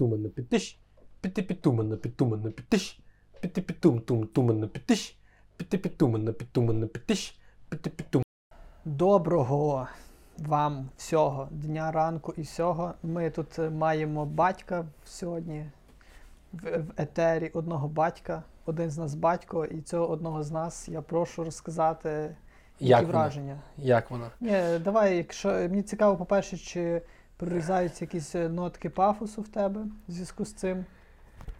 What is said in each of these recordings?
тумана підтиш, піти підтумана підтумана підтиш, піти підтум тум тумана підтиш, піти підтумана підтумана підтиш, піти підтум. Доброго вам всього дня, ранку і всього. Ми тут е, маємо батька сьогодні в, в етері одного батька. Один з нас батько, і цього одного з нас я прошу розказати які Як враження. Як вона? Ні, давай, якщо мені цікаво, по-перше, чи прорізаються якісь е, нотки пафосу в тебе в зв'язку з цим.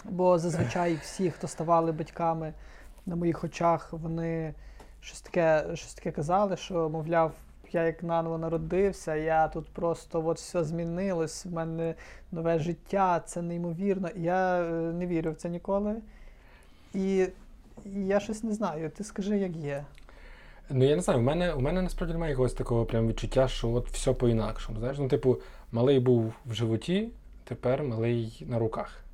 Бо зазвичай всі, хто ставали батьками на моїх очах, вони щось таке, щось таке казали, що, мовляв, я як наново народився, я тут просто от все змінилось, в мене нове життя, це неймовірно. Я е, не вірю в це ніколи. І, я щось не знаю. Ти скажи, як є. Ну я не знаю, у мене, у мене насправді немає якогось такого прям відчуття, що от все по-інакшому. Знаєш, ну, типу, малий був в животі, тепер малий на руках.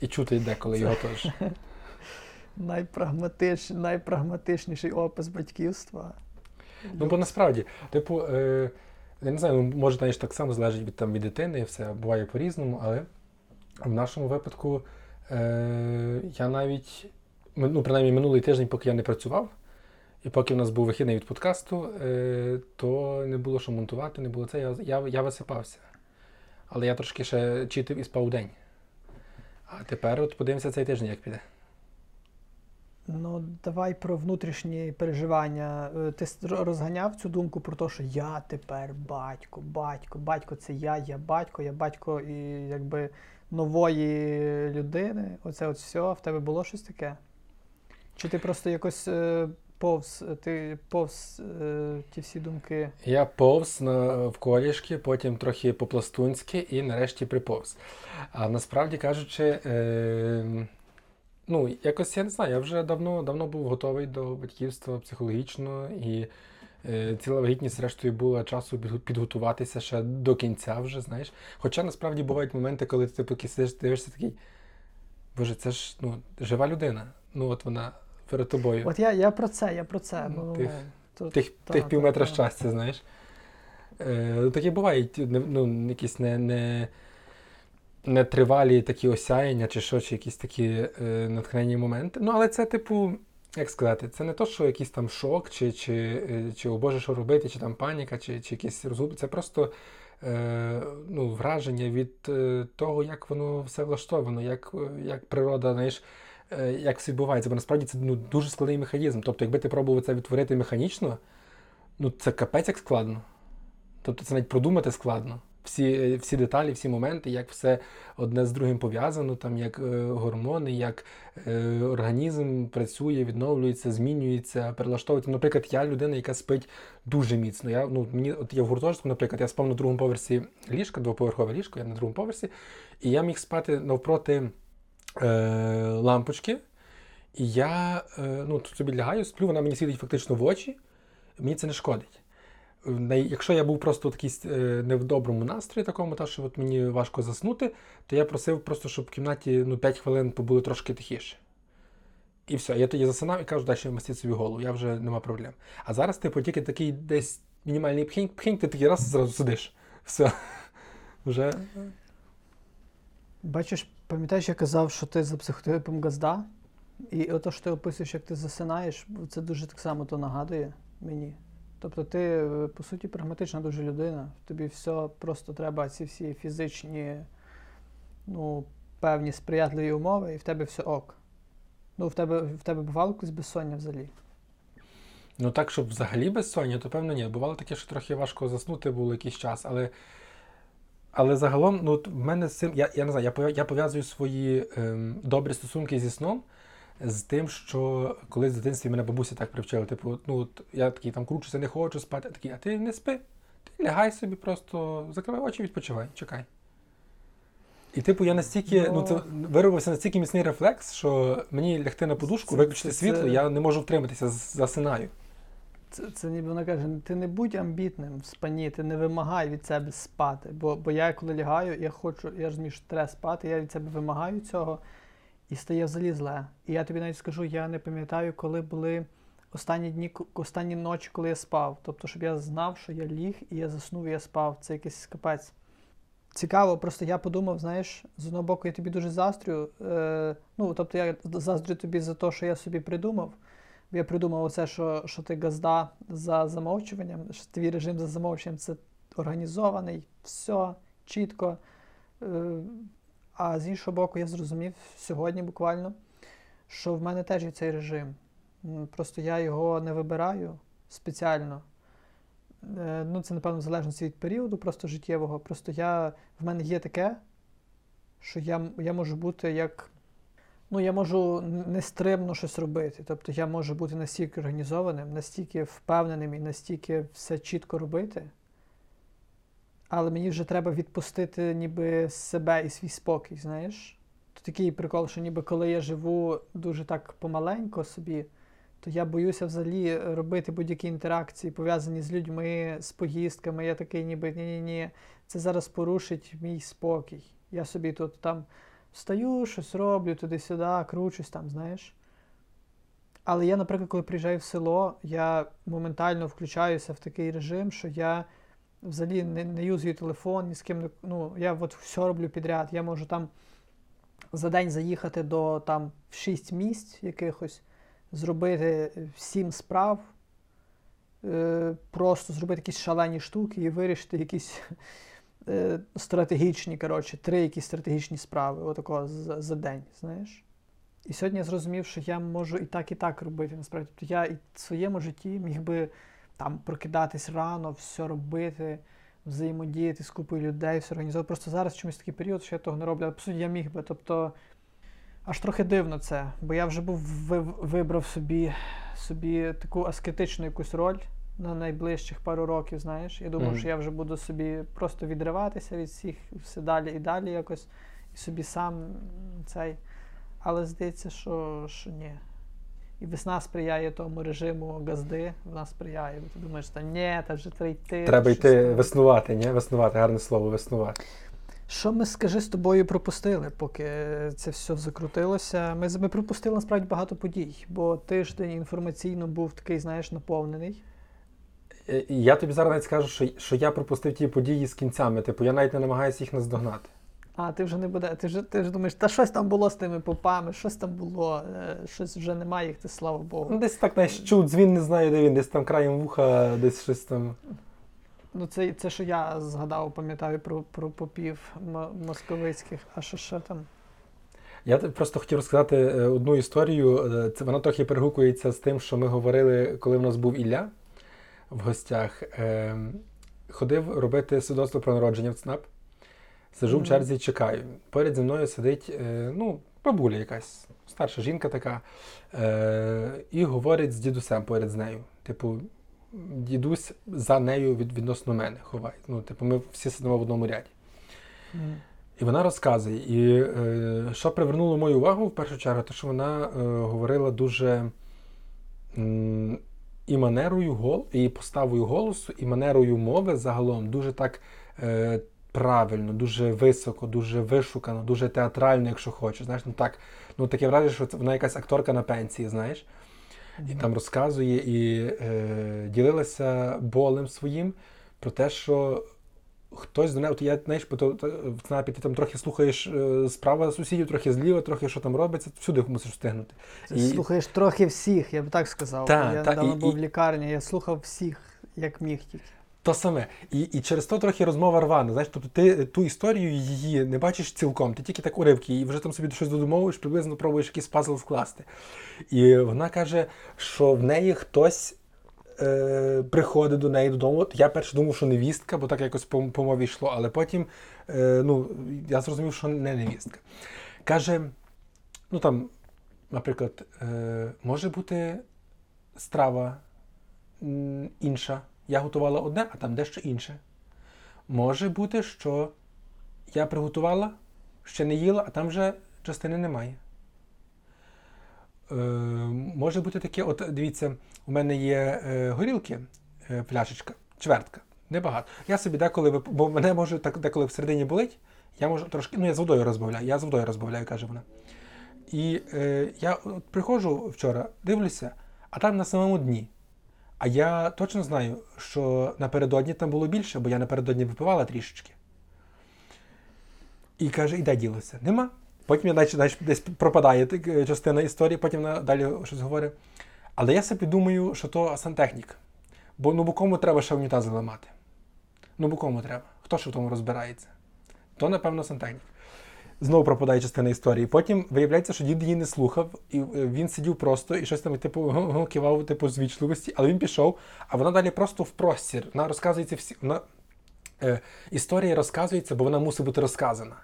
І чути йде, коли його теж. Найпрагматич, найпрагматичніший опис батьківства. Ну, бо насправді, типу, е, я не знаю, ну, може, знаєш, так само залежить від, там, від дитини, і все буває по-різному, але в нашому випадку е, я навіть, ну, принаймні минулий тиждень, поки я не працював, і поки в нас був вихідний від подкасту, е, то не було що монтувати, не було це, я, я, я висипався. Але я трошки ще читав і спав день. А тепер от подивимося цей тиждень, як піде. Ну, давай про внутрішні переживання. Е, Ти розганяв цю думку про те, що я тепер батько, батько, батько це я, я батько, я батько і якби нової людини. Оце от все. В тебе було щось таке? Чи ти просто якось е, повз, ти повз е, ті всі думки? Я повз на, в колішки, потім трохи по-пластунськи і нарешті приповз. А насправді кажучи, е, ну, якось я не знаю, я вже давно, давно був готовий до батьківства психологічно, і е, ціла вагітність, зрештою, була часу підготуватися ще до кінця вже, знаєш. Хоча насправді бувають моменти, коли ти поки сидиш, дивишся такий, боже, це ж ну, жива людина. Ну, от вона перед тобою. От я, я про це, я про це. Ну, Ну, тих- то- тих, та, тих та, пів метра та. щастя, знаєш. Е, такі бувають ну, якісь не, не, нетривалі такі осяяння, чи що, чи якісь такі е, натхненні моменти. Ну, але це, типу, як сказати, це не то, що якийсь там шок, чи, чи, е, чи о Боже, що робити, чи там паніка, чи, чи якісь розгуб. Це просто е, ну, враження від е, того, як воно все влаштовано, як, як природа, знаєш. Е, Як все відбувається, бо насправді це ну, дуже складний механізм. Тобто, якби ти пробував це відтворити механічно, ну це капець як складно. Тобто це навіть продумати складно. Всі, е, всі деталі, всі моменти, як все одне з другим пов'язано, там як е, гормони, як е, організм працює, відновлюється, змінюється, перелаштовується. Наприклад, я людина, яка спить дуже міцно. Я, ну, мені, от я в гуртожитку, наприклад, я спав на другому поверсі ліжка, двоповерхове ліжко, я на другому поверсі, і я міг спати навпроти лампочки. І я е, ну, тут собі лягаю, сплю, вона мені світить фактично в очі, мені це не шкодить. Е, Якщо я був просто такий е, не в доброму настрої, такому, та, що от мені важко заснути, то я просив просто, щоб в кімнаті ну, 5 хвилин побули трошки тихіше. І все, я тоді засинав і кажу, далі мастіть собі голову, я вже нема проблем. А зараз, типу, тільки такий десь мінімальний пхінь, пхінь, ти такий раз зразу сидиш. Все. Вже. Бачиш, пам'ятаєш, я казав, що ти за психотипом газда? І ото, що ти описуєш, як ти засинаєш, це дуже так само то нагадує мені. Тобто ти, е, по суті, прагматична дуже людина. Тобі все просто треба ці всі фізичні, ну, певні сприятливі умови, і в тебе все ок. Ну, в тебе, в тебе бувало колись безсоння взагалі? Ну так, щоб взагалі безсоння, то певно ні. Бувало таке, що трохи важко заснути було якийсь час, але. Але загалом, ну, от в мене з цим, я, я не знаю, я, я пов'язую свої ем, добрі стосунки зі сном з тим, що колись в дитинстві мене бабуся так привчила. Типу, ну, от я такий там кручуся, не хочу спати, а такий, а ти не спи, ти лягай собі, просто закривай очі, відпочивай, чекай. І типу я настільки, ну, Ну. це виробився настільки міцний рефлекс, що мені лягти на подушку, Це- виключити це- світло, це- я не можу втриматися, засинаю. Це, це ніби вона каже, ти не будь амбітним в спані, ти не вимагай від себе спати. Бо, бо я коли лягаю, я хочу, я розумію, що треба спати, я від себе вимагаю цього і стає взагалі зле. І я тобі навіть скажу, я не пам'ятаю, коли були останні дні, останні ночі, коли я спав. Тобто, щоб я знав, що я ліг і я заснув, і я спав. Це якийсь капець. цікаво, просто я подумав, знаєш, з одного боку, я тобі дуже заздрю. Е, ну, тобто я заздрю тобі за те, що я собі придумав. Я придумав оце, що, що ти газда за замовчуванням, що твій режим за замовчуванням це організований, все чітко. Е, а з іншого боку, я зрозумів сьогодні буквально, що в мене теж є цей режим. Просто я його не вибираю спеціально. Е, Ну, це, напевно, в залежності від періоду просто життєвого. Просто я, в мене є таке, що я, я можу бути як. Ну, я можу нестримно щось робити. Тобто я можу бути настільки організованим, настільки впевненим і настільки все чітко робити. Але мені вже треба відпустити ніби себе і свій спокій, знаєш? То такий прикол, що ніби коли я живу дуже так помаленько собі, то я боюся взагалі робити будь-які інтеракції, пов'язані з людьми, з поїздками. Я такий, ніби ні-ні-ні, це зараз порушить мій спокій. Я собі тут там встаю, щось роблю туди-сюди, кручусь там, знаєш. Але я, наприклад, коли приїжджаю в село, я моментально включаюся в такий режим, що я взагалі не, не юзую телефон, ні з ким не. Ну, я от все роблю підряд. Я можу там за день заїхати до там в 6 місць якихось, зробити сім справ, е, просто зробити якісь шалені штуки і вирішити якісь стратегічні, коротше, три якісь стратегічні справи отако за, за день, знаєш. І сьогодні я зрозумів, що я можу і так, і так робити. Насправді, тобто я і в своєму житті міг би там прокидатись рано, все робити, взаємодіяти з купою людей, все організовувати. Просто зараз чомусь такий період, що я того не роблю. Але по суті я міг би. Тобто аж трохи дивно це, бо я вже був вибрав собі, собі таку аскетичну якусь роль на найближчих пару років, знаєш. Я думав, Мгм. що я вже буду собі просто відриватися від всіх все далі і далі якось, і собі сам цей. Але здається, що, що ні. І весна сприяє тому режиму газди, вона сприяє. Бо ти думаєш, та ні, та вже треба йти. Треба йти там». веснувати, ні? Веснувати, гарне слово, веснувати. Що ми, скажи, з тобою пропустили, поки це все закрутилося? Ми, ми пропустили насправді багато подій, бо тиждень інформаційно був такий, знаєш, наповнений. Е, Я тобі зараз навіть скажу, що, що я пропустив ті події з кінцями. Типу, я навіть не намагаюся їх наздогнати. А, ти вже не буде. Ти вже, ти вже думаєш, та щось там було з тими попами, щось там було, е, щось вже немає їх, ти слава Ну, Богу. десь так знаєш, чув, дзвін не знаю, де він, десь там краєм вуха, десь щось там. Ну, це, це що я згадав, пам'ятаю про, про попів московицьких, а що ще там? Я просто хотів розказати е, одну історію. Це вона трохи перегукується з тим, що ми говорили, коли в нас був Ілля в гостях. Е, Ходив робити свідоцтво про народження в ЦНАП. Сижу в Мгм. черзі, чекаю. Поряд зі мною сидить е, ну, бабуля якась, старша жінка така, е, і говорить з дідусем поряд з нею. Типу, дідусь за нею від, відносно мене ховає. Ну, типу, ми всі сидимо в одному ряді. М. І вона розказує. І е, що привернуло мою увагу в першу чергу, то що вона е, говорила дуже м, і манерою гол, і поставою голосу, і манерою мови загалом дуже так е, правильно, дуже високо, дуже вишукано, дуже театрально, якщо хочеш. Знаєш, ну так, ну таке враження, що це вона якась акторка на пенсії, знаєш. І там розказує і е, ділилася болем своїм про те, що хтось до неї, от я знаєш, то, в ЦНАПі ти там трохи слухаєш е, справа сусідів, трохи зліва, трохи що там робиться, всюди мусиш встигнути. Ти І- слухаєш трохи всіх, я б так сказав. Та, я та, недавно і- був і- в лікарні, я слухав всіх, як міг тільки. То саме. І, і через то трохи розмова рвана. Знаєш, тобто ти ту історію її не бачиш цілком, ти тільки так уривки, і вже там собі щось додумовуєш, приблизно пробуєш якийсь пазл вкласти. І вона каже, що в неї хтось е, приходить до неї додому. Я перше думав, що невістка, бо так якось по, по мові йшло, але потім е, ну, я зрозумів, що не невістка. Каже, ну там, наприклад, е, може бути страва інша. Я готувала одне, а там дещо інше. Може бути, що я приготувала, ще не їла, а там вже частини немає. Е, може бути таке, от дивіться, у мене є е, горілки, е, пляшечка, чвертка, небагато. Я собі деколи, бо мене може так деколи всередині болить, я можу трошки, ну я з водою розбавляю, я з водою розбавляю, каже вона. І е, я от приходжу вчора, дивлюся, а там на самому дні. А я точно знаю, що напередодні там було більше, бо я напередодні випивала трішечки. І каже, і де ділося? Нема. Потім я далі, далі десь пропадає е, частина історії, потім вона далі щось говорить. Але я собі думаю, що то сантехнік. Бо ну бо кому треба ще унітази ламати? Ну бо кому треба? Хто ще в тому розбирається? То, напевно, сантехнік. Знову пропадає частина історії. Потім виявляється, що дід її не слухав, і е, він сидів просто і щось там, типу, кивав, типу, з але він пішов, а вона далі просто в простір. Вона розказується всі. Вона, е, історія розказується, бо вона мусить бути розказана.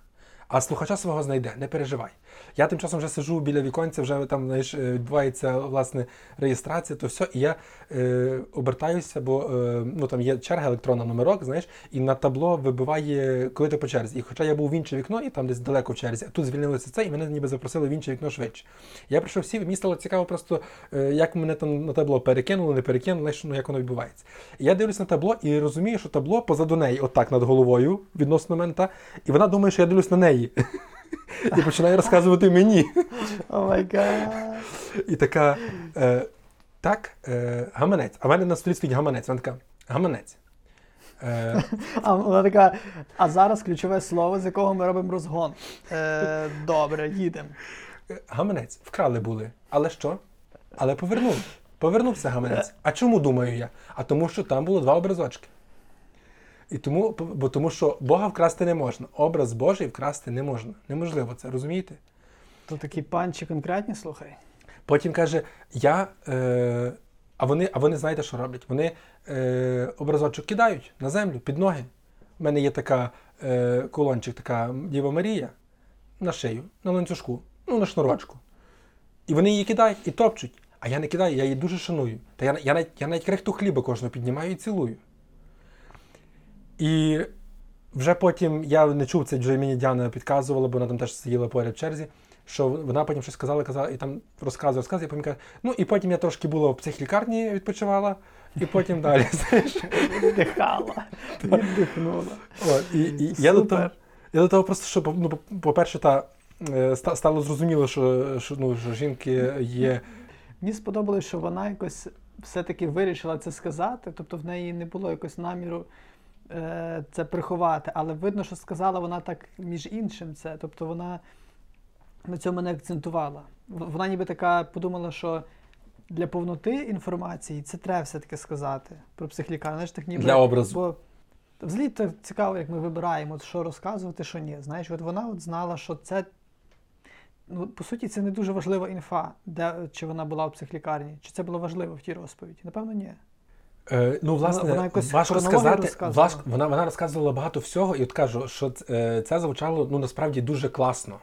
А слухача свого знайде, не переживай. Я тим часом вже сиджу біля віконця, вже там знаєш, е, відбувається власне реєстрація, то все, і я е, обертаюся, бо е, ну, там є черга електронна номерок, знаєш, і на табло вибиває, коли ти по черзі. І хоча я був в інше вікно, і там десь далеко в черзі, а тут звільнилося це, і мене ніби запросили в інше вікно швидше. Я прийшов всі, мені стало цікаво просто, е, як мене там на табло перекинули, не перекинули, знаєш, ну, як воно відбувається. І я дивлюсь на табло і розумію, що табло позаду неї, отак над головою, відносно мене, та, і вона думає, що я дивлюсь на неї. І починає розказувати мені. Oh my God. І така, е, так, е, гаманець. А в мене на столі стоїть гаманець. Вона така, гаманець. Е, А вона така, а зараз ключове слово, з якого ми робимо розгон. Е, добре, їдемо. гаманець. Вкрали були. Але що? Але повернули. Повернувся гаманець. А чому думаю я? А тому, що там було два образочки. І тому, бо тому що Бога вкрасти не можна. Образ Божий вкрасти не можна. Неможливо це, розумієте? То такі панчі конкретні, слухай. Потім каже: я. Е, а вони, а вони знаєте, що роблять? Вони е, образочок кидають на землю під ноги. У мене є така е, колончик, така Діва Марія на шию, на ланцюжку, ну на шнурочку. І вони її кидають і топчуть. А я не кидаю, я її дуже шаную. Та я, я, навіть, я навіть крихту хліба кожного піднімаю і цілую. І вже потім я не чув це, вже мені Діана підказувала, бо вона там теж сиділа поряд в черзі, що вона потім щось сказала, казала, і там розказує, розказує, і потім каже, ну і потім я трошки була в психлікарні, відпочивала, і потім далі. знаєш. Віддихала. Віддихнула. От, і, і я, до того, я до того просто, що ну, по- по-перше, та, е, стало зрозуміло, що, що, ну, що жінки є. Мені сподобалось, що вона якось все-таки вирішила це сказати, тобто в неї не було якось наміру це приховати, але видно, що сказала вона так між іншим це. Тобто вона на цьому не акцентувала. Вона ніби така подумала, що для повноти інформації це треба все-таки сказати про психлікарню. Знаєш, так ніби, Для образу. Бо взагалі так цікаво, як ми вибираємо, що розказувати, що ні. Знаєш, от вона от знала, що це. Ну, по суті, це не дуже важлива інфа, де, чи вона була в психлікарні, чи це було важливо в тій розповіді. Напевно, ні. Е, ну, власне, Вона- якось важко сказати. Важко, вона, вона розказувала багато всього, і от кажу, що ц- е, це звучало ну, насправді дуже класно,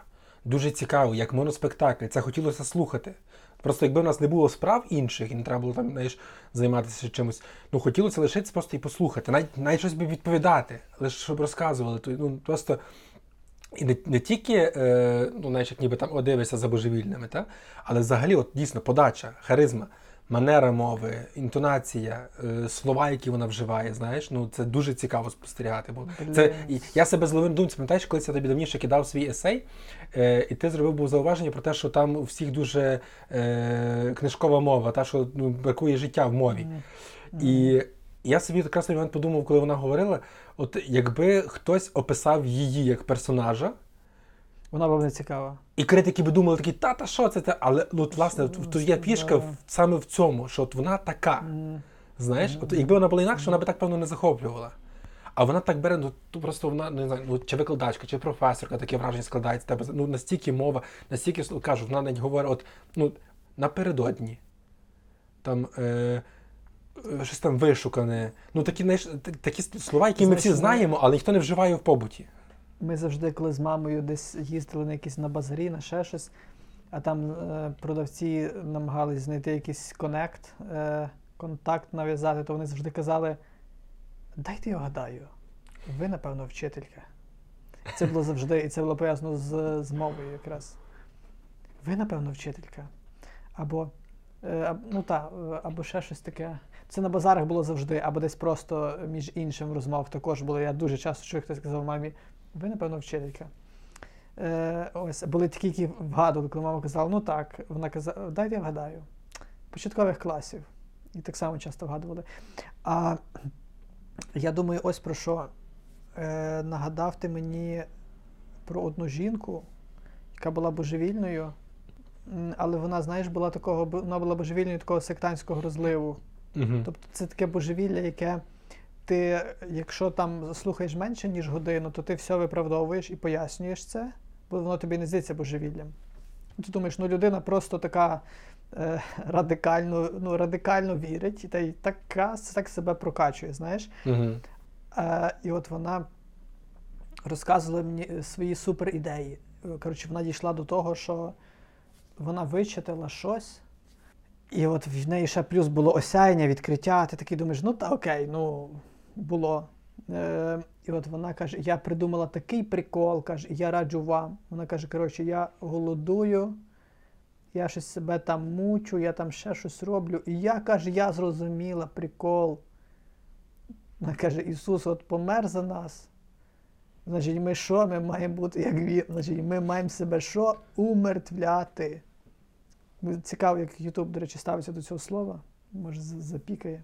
дуже цікаво, як моноспектакль. Це хотілося слухати. Просто якби в нас не було справ інших, і не треба було там знаєш, займатися чимось, ну хотілося лишитися просто і послухати, навіть, навіть щось би відповідати, лише щоб розказували. То, ну, просто і не, не тільки, е, ну, знаєш, як ніби там о, дивишся за божевільними, та? але взагалі, от дійсно, подача, харизма, манера мови, інтонація, е, слова, які вона вживає, знаєш, ну це дуже цікаво спостерігати. Бо це, і я себе зловив на думці, пам'ятаєш, колись я тобі давніше кидав свій есей, е, і ти зробив був зауваження про те, що там у всіх дуже е, книжкова мова, та, що ну, бракує життя в мові. І я собі якраз момент подумав, коли вона говорила: от якби хтось описав її як персонажа, Вона була не цікава. і критики би думали такі, та та що це? те?» Але ну, от, власне, тут є фішка в- саме в цьому, що от вона така. Знаєш, от якби вона була інакше, вона би так певно не захоплювала. А вона так бере, ну то просто вона не знаю, ну чи викладачка, чи професорка, таке враження складається. Тебе ну настільки мова, настільки ну, кажу, вона навіть говорить, от ну напередодні. Там е, е, щось там вишукане. Ну такі, знаєш, такі слова, які ми всі знаємо, але ніхто не вживає в побуті. Ми завжди, коли з мамою десь їздили на якісь на базарі, на ще щось, а там е, продавці намагались знайти якийсь конект, е, контакт нав'язати, то вони завжди казали: дайте я вгадаю, ви, напевно, вчителька. Це було завжди, і це було пов'язано з, з мовою якраз. Ви, напевно, вчителька. Або, е, ну та, або ще щось таке. Це на базарах було завжди, або десь просто між іншим розмов також було. Я дуже часто чую, хтось казав мамі, ви, напевно, вчителька. Е, ось, були такі, які вгадували, коли мама казала, ну так, вона казала, дайте я вгадаю. Початкових класів. І так само часто вгадували. А я думаю, ось про що е, нагадав ти мені про одну жінку, яка була божевільною. Але вона, знаєш, була такого, вона була божевільною такого сектантського розливу. Угу. Тобто це таке божевілля, яке ти, якщо там слухаєш менше, ніж годину, то ти все виправдовуєш і пояснюєш це, бо воно тобі не здається божевіллям. Ти думаєш, ну людина просто така е, радикально, ну, радикально вірить, і та й така, так себе прокачує, знаєш. Угу. Е, і от вона розказувала мені свої супер ідеї. Коротше, вона дійшла до того, що вона вичитала щось, і от в неї ще плюс було осяяння, відкриття. Ти такий думаєш, ну та окей, ну було. Е, і от вона каже: я придумала такий прикол, каже, я раджу вам. Вона каже: коротше, я голодую, я щось себе там мучу, я там ще щось роблю. І я каже, я зрозуміла прикол. Вона каже, Ісус от помер за нас. Значить, ми що? Ми маємо бути як він. Значить, ми маємо себе що? Умертвляти. Цікаво, як Ютуб, до речі, ставиться до цього слова. Може, запікає.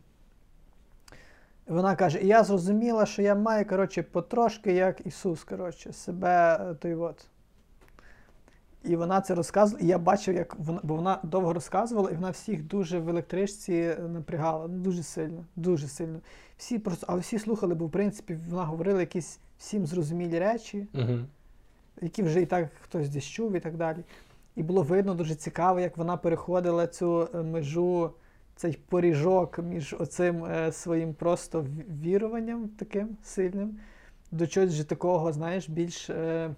Вона каже: я зрозуміла, що я маю, коротше, потрошки як Ісус, коротше, себе е, той от. І вона це розказувала, і я бачив, як вона, бо вона довго розказувала, і вона всіх дуже в електричці е, напрягала. Ну, дуже сильно, дуже сильно. Всі просто, але всі слухали, бо в принципі вона говорила якісь всім зрозумілі речі, Угу. які вже і так хтось десь чув і так далі. І було видно дуже цікаво, як вона переходила цю е, межу, цей поріжок між оцим е, своїм просто віруванням таким сильним, до чогось же такого, знаєш, більш, е,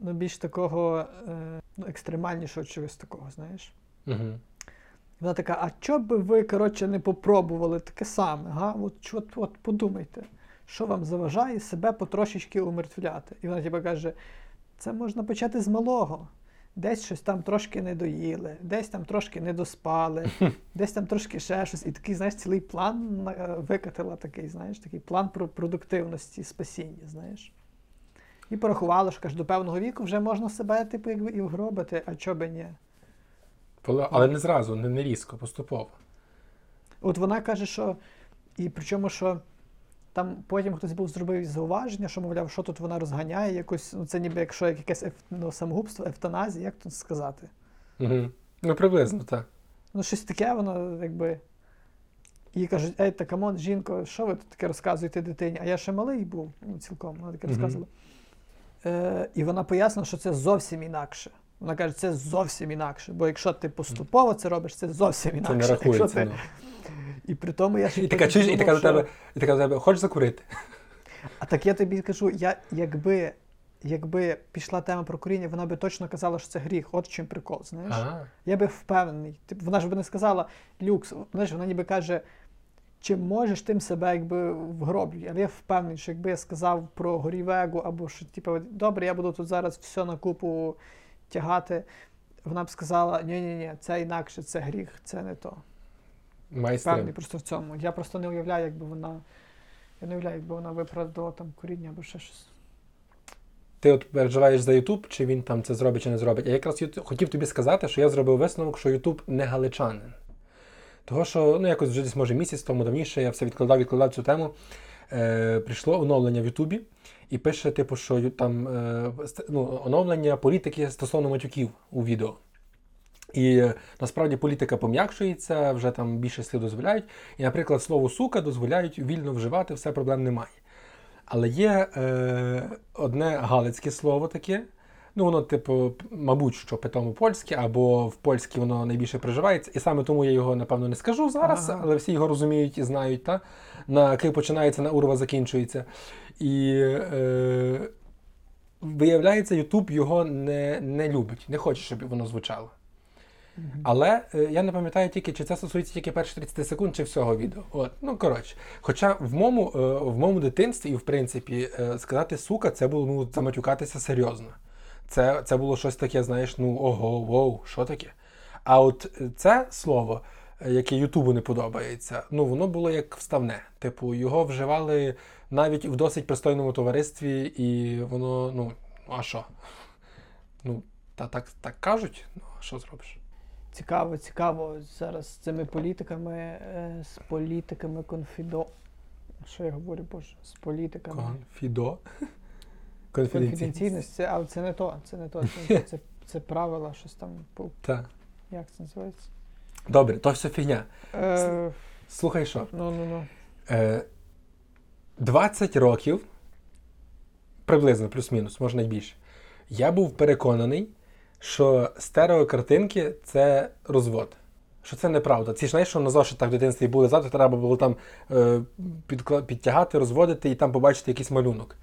ну, більш такого е, ну, екстремальнішого чогось такого, знаєш. Угу. Вона така, а що би ви, коротше, не попробували таке саме? Га? От, от, от подумайте, що вам заважає себе потрошечки умертвляти? І вона типу, каже: це можна почати з малого. Десь щось там трошки не доїли, десь там трошки не доспали, десь там трошки ще щось. І такий, знаєш, цілий план е, викатила такий, знаєш, такий план про продуктивності, спасіння, знаєш. І порахувала, що каже, до певного віку вже можна себе, типу, якби і вгробити, а чо би ні. Але не зразу, не, не різко, поступово. От вона каже, що. І причому, що там потім хтось був зробив зауваження, що, мовляв, що тут вона розганяє, якось, ну це ніби якщо як якесь ну, самогубство, евтаназія, як тут сказати? Угу. Ну, приблизно, так. Ну, щось таке, воно якби. І кажуть, ей, та come on, жінко, що ви тут таке розказуєте дитині? А я ще малий був, ну, цілком, вона таке розказувала. Е, і вона пояснила, що це зовсім інакше. Вона каже, це зовсім інакше. Бо якщо ти поступово це робиш, це зовсім Це інакше. не рахується. ти... Ну. І при тому я ще І така чуєш, і така до тебе, і така до тебе, хочеш закурити? А так я тобі кажу, я, якби, якби пішла тема про куріння, вона би точно казала, що це гріх. От чим прикол, знаєш? Ага. Я би впевнений. Тип, вона ж би не сказала люкс. Знаєш, вона ніби каже, чим можеш, тим себе якби вгроблюй. Але я впевнений, що якби я сказав про горівегу, або що, типу, добре, я буду тут зараз все на купу тягати. Вона б сказала: ні ні ні це інакше, це гріх, це не то. Майстри. просто в цьому. Я просто не уявляю, якби вона. Я не уявляю, якби вона виправдала там куріння або ще щось. Ти от переживаєш за Ютуб, чи він там це зробить, чи не зробить. Я якраз хотів тобі сказати, що я зробив висновок, що Ютуб не галичанин. Того, що ну, якось вже десь може місяць тому давніше я все відкладав, відкладав цю тему. Е, прийшло оновлення в Ютубі і пише, типу, що там е, ну, оновлення політики стосовно матюків у відео. І е, насправді політика пом'якшується, вже там більше слів дозволяють. І, наприклад, слово сука дозволяють вільно вживати, все проблем немає. Але є е, одне галицьке слово таке. Ну, воно, типу, мабуть, що питомо польське, або в польській воно найбільше приживається. І саме тому я його, напевно, не скажу зараз, Ага. але всі його розуміють і знають, та? на Ки починається, на урва закінчується. І е, виявляється, Ютуб його не, не любить, не хоче, щоб воно звучало. Але е, я не пам'ятаю тільки, чи це стосується тільки перших 30 секунд, чи всього відео. От, ну коротше. Хоча в моєму, е, в моєму дитинстві, і в принципі, е, сказати сука, це було ну, заматюкатися серйозно. Це, це було щось таке, знаєш, ну ого, воу, що таке? А от це слово, яке Ютубу не подобається, ну воно було як вставне. Типу, його вживали навіть в досить пристойному товаристві, і воно, ну, а що? Ну, та так, так кажуть, ну, а що зробиш? Цікаво, цікаво. Зараз з цими політиками, е, з політиками конфідо. Що я говорю, боже? З політиками. Конфідо. Конфіденційність. конфіденційність, це, але це не то, це не то, це, це, це правила, щось там, Так. як це називається? Добре, то все фігня. Е, Слухай що. ну, ну, ну. Е, 20 років, приблизно, плюс-мінус, може навіть більше, я був переконаний, що стереокартинки це розвод. Що це неправда. Ці ж знаєш, що на зошитах в дитинстві були завтра, треба було там е, підтягати, розводити і там побачити якийсь малюнок.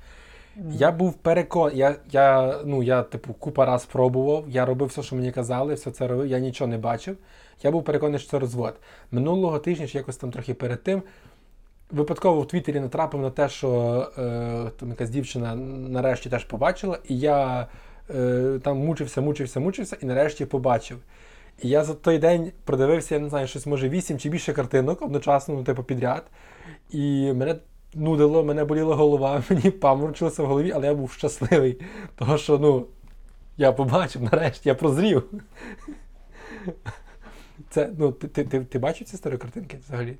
Я був переконаний, я, я, ну, я, типу, купа раз пробував, я робив все, що мені казали, все це робив, я нічого не бачив. Я був переконаний, що це розвод. Минулого тижня, чи якось там трохи перед тим, випадково в Твіттері натрапив на те, що е, там якась дівчина нарешті теж побачила, і я е, там мучився, мучився, мучився, і нарешті побачив. І я за той день продивився, я не знаю, щось може вісім чи більше картинок одночасно, ну, типу, підряд. І мене нудило, мене боліла голова, мені паморочилося в голові, але я був щасливий. Того, що ну, я побачив нарешті, я прозрів. Це, ну, ти, ти, ти, ти бачив ці старі картинки взагалі?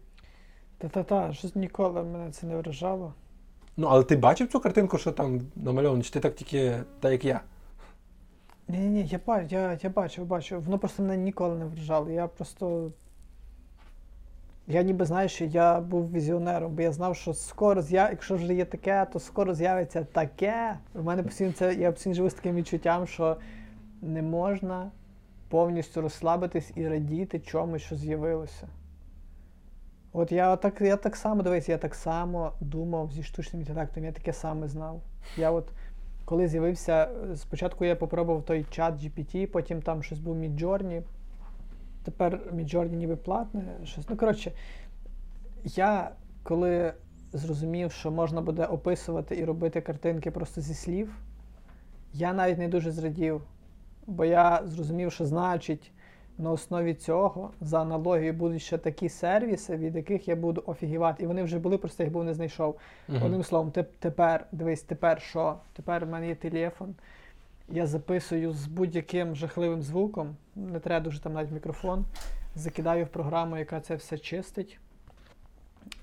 Та-та-та, щось ніколи мене це не вражало. Ну, але ти бачив цю картинку, що там намальовано, чи ти так тільки, так як я? Ні, ні, я, ба- я, я бачив, бачив. Воно просто мене ніколи не вражало. Я просто. Я ніби знаєш, що я був візіонером, бо я знав, що скоро з'яв... якщо вже є таке, то скоро з'явиться таке. У мене постійно це я постійно живу з таким відчуттям, що не можна повністю розслабитись і радіти чомусь, що з'явилося. От я так, я так само дивись, я так само думав зі штучним інтелектом, я таке саме знав. Я от коли з'явився, спочатку я попробував той чат GPT, потім там щось був Midjourney. Тепер Midjourney ніби платне. Щось. Ну, коротше, я коли зрозумів, що можна буде описувати і робити картинки просто зі слів, я навіть не дуже зрадів. Бо я зрозумів, що значить, на основі цього за аналогією будуть ще такі сервіси, від яких я буду офігівати. І вони вже були, просто їх був не знайшов. Одним словом, теп- тепер, дивись, тепер що? Тепер в мене є телефон. Я записую з будь-яким жахливим звуком, не треба дуже там навіть мікрофон. Закидаю в програму, яка це все чистить,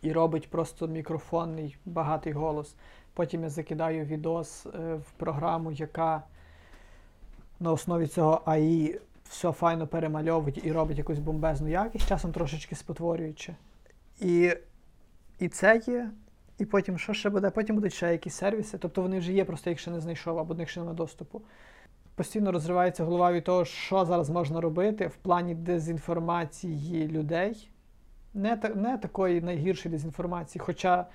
і робить просто мікрофонний багатий голос. Потім я закидаю відос е, в програму, яка на основі цього АІ все файно перемальовує і робить якусь бомбезну якість, часом трошечки спотворюючи. І, і це є. І потім що ще буде? Потім будуть ще якісь сервіси. Тобто вони вже є, просто їх ще не знайшов, або до них ще немає доступу. Постійно розривається голова від того, що зараз можна робити в плані дезінформації людей. Не, та, не такої найгіршої дезінформації. Хоча,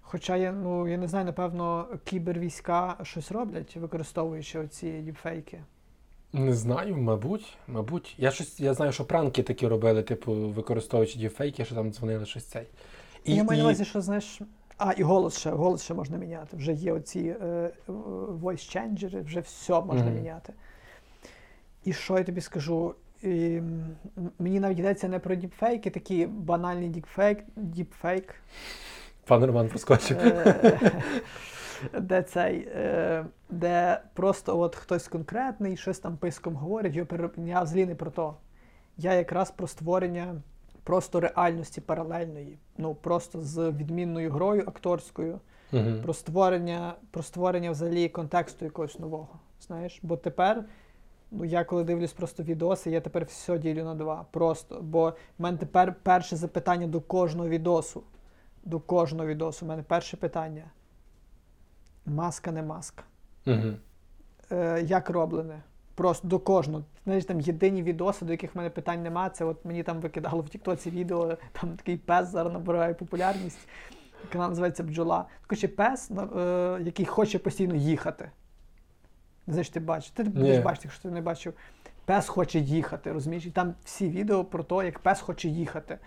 хоча я, ну, я не знаю, напевно, кібервійська щось роблять, використовуючи оці діпфейки. Не знаю, мабуть, мабуть. Я щось, я знаю, що пранки такі робили, типу, використовуючи діфейки, що там дзвонили щось цей. І, я маю на увазі, що знаєш. А, і голос ще, голос ще можна міняти. Вже є оці е, voice changers, вже все можна Мгм. міняти. І що я тобі скажу? І, мені навіть йдеться не про діпфейки, такі банальні діпфейк, діпфейк, Пан Роман проскочив. е, де цей, е, де просто от хтось конкретний, щось там писком говорить, його пере- я взагалі не про то. Я якраз про створення просто реальності паралельної, ну просто з відмінною грою акторською, Мгм. про створення, про створення взагалі контексту якогось нового. Знаєш, бо тепер. Ну, я коли дивлюсь просто відоси, я тепер все ділю на два. Просто. Бо в мене тепер перше запитання до кожного відосу. До кожного відосу. У мене перше питання. Маска не маска. Мгм. Е, як роблене? Просто до кожного. Знаєш, там єдині відоси, до яких в мене питань нема. Це от мені там викидало в Тіктоці відео, там такий пес зараз набирає популярність. Канал називається Бджола. Коротше, пес, е, який хоче постійно їхати. Чи ти бачиш. Ти будеш бачити, якщо ти не бачив. Пес хоче їхати, розумієш? І там всі відео про те, як пес хоче їхати.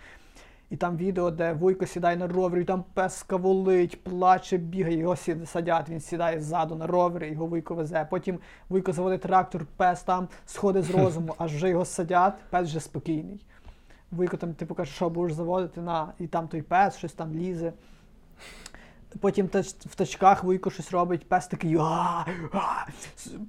І там відео, де Вуйко сідає на ровері, і там пес скаволить, плаче, бігає, його сі- садять, він сідає ззаду на ровері, його Вуйко везе. Потім Вуйко заводить трактор, пес там сходить з розуму, аж вже його садять, пес вже спокійний. Вуйко там, типу, каже, що будеш заводити на, і там той пес щось там лізе. Потім в тачках Вуйко щось робить, пес такий. «А, а».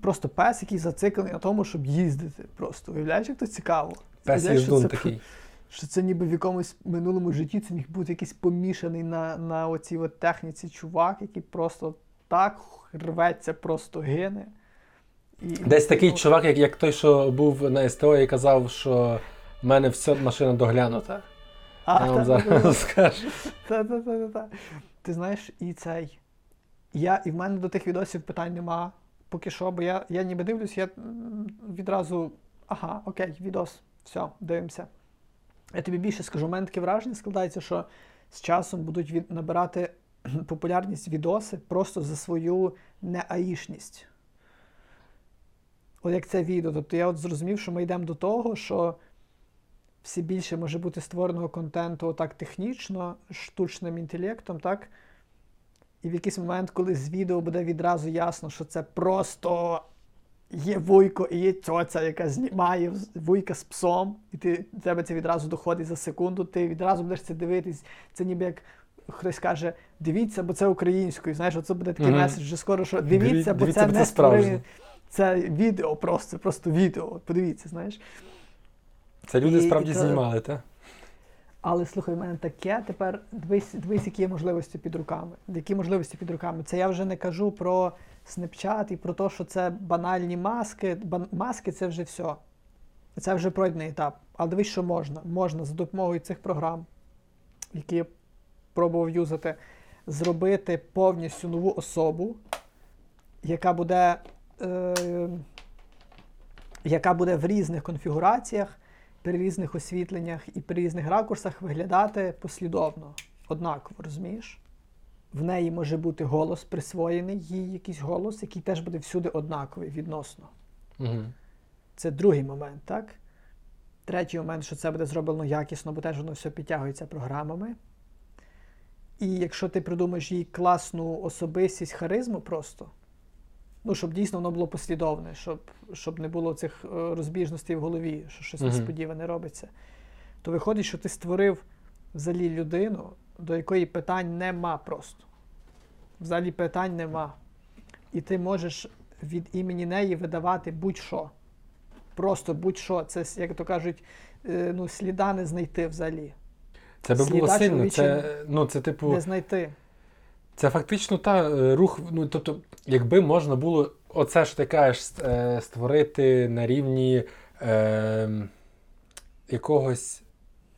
Просто пес, який зациклений на тому, щоб їздити. Просто уявляєш, як то цікаво. Пес їздун такий. Що це ніби в якомусь минулому житті це міг бути якийсь помішаний на, на оцій от техніці чувак, який просто так рветься, просто гине. І, Десь такий ну, чувак, як, як той, що був на СТО і казав, що в мене вся машина доглянута. а, Я вам та- зараз скажу. Та-та-та-та. Ти знаєш, і цей. Я, і в мене до тих відосів питань нема. Поки що, бо я, я ніби дивлюсь, я відразу. Ага, окей, відос, все, дивимося. Я тобі більше скажу, у мене таке враження складається, що з часом будуть від, набирати популярність відоси просто за свою неаїшність. От як це відео. Тобто я от зрозумів, що ми йдемо до того, що все більше може бути створеного контенту так технічно, штучним інтелектом, так? І в якийсь момент, коли з відео буде відразу ясно, що це просто є вуйко і є цьоця, яка знімає вуйка з псом, і ти тебе це відразу доходить за секунду, ти відразу будеш це дивитись. Це ніби як хтось каже, дивіться, бо це українською. Знаєш, оце буде такий Мгм. меседж вже скоро, що дивіться, бо дивіться, це бо не справжнє. Це відео просто, просто відео. Подивіться, знаєш. Це люди І- справді і то- знімали, так? Але слухай, в мене таке. Тепер дивись, дивись, які є можливості під руками. Які можливості під руками? Це я вже не кажу про Snapchat і про те, що це банальні маски. Бан- маски це вже все. Це вже пройдений етап. Але дивись, що можна. Можна за допомогою цих програм, які я пробував юзати, зробити повністю нову особу, яка буде, е, яка буде в різних конфігураціях при різних освітленнях і при різних ракурсах виглядати послідовно, однаково, розумієш? В неї може бути голос присвоєний, їй якийсь голос, який теж буде всюди однаковий відносно. Угу. Це другий момент, так? Третій момент, що це буде зроблено якісно, бо теж воно все підтягується програмами. І якщо ти придумаєш їй класну особистість, харизму просто, ну, щоб дійсно воно було послідовне, щоб, щоб не було цих е, розбіжностей в голові, що щось несподіване робиться, то виходить, що ти створив взагалі людину, до якої питань нема просто. Взагалі питань нема. І ти можеш від імені неї видавати будь-що. Просто будь-що. Це, як то кажуть, е, ну, сліда не знайти взагалі. Це би було сильно. Це, ну, це типу. Не знайти. Це фактично та е, рух. Ну тобто, якби можна було оце ж ти кажеш, е, створити на рівні е, якогось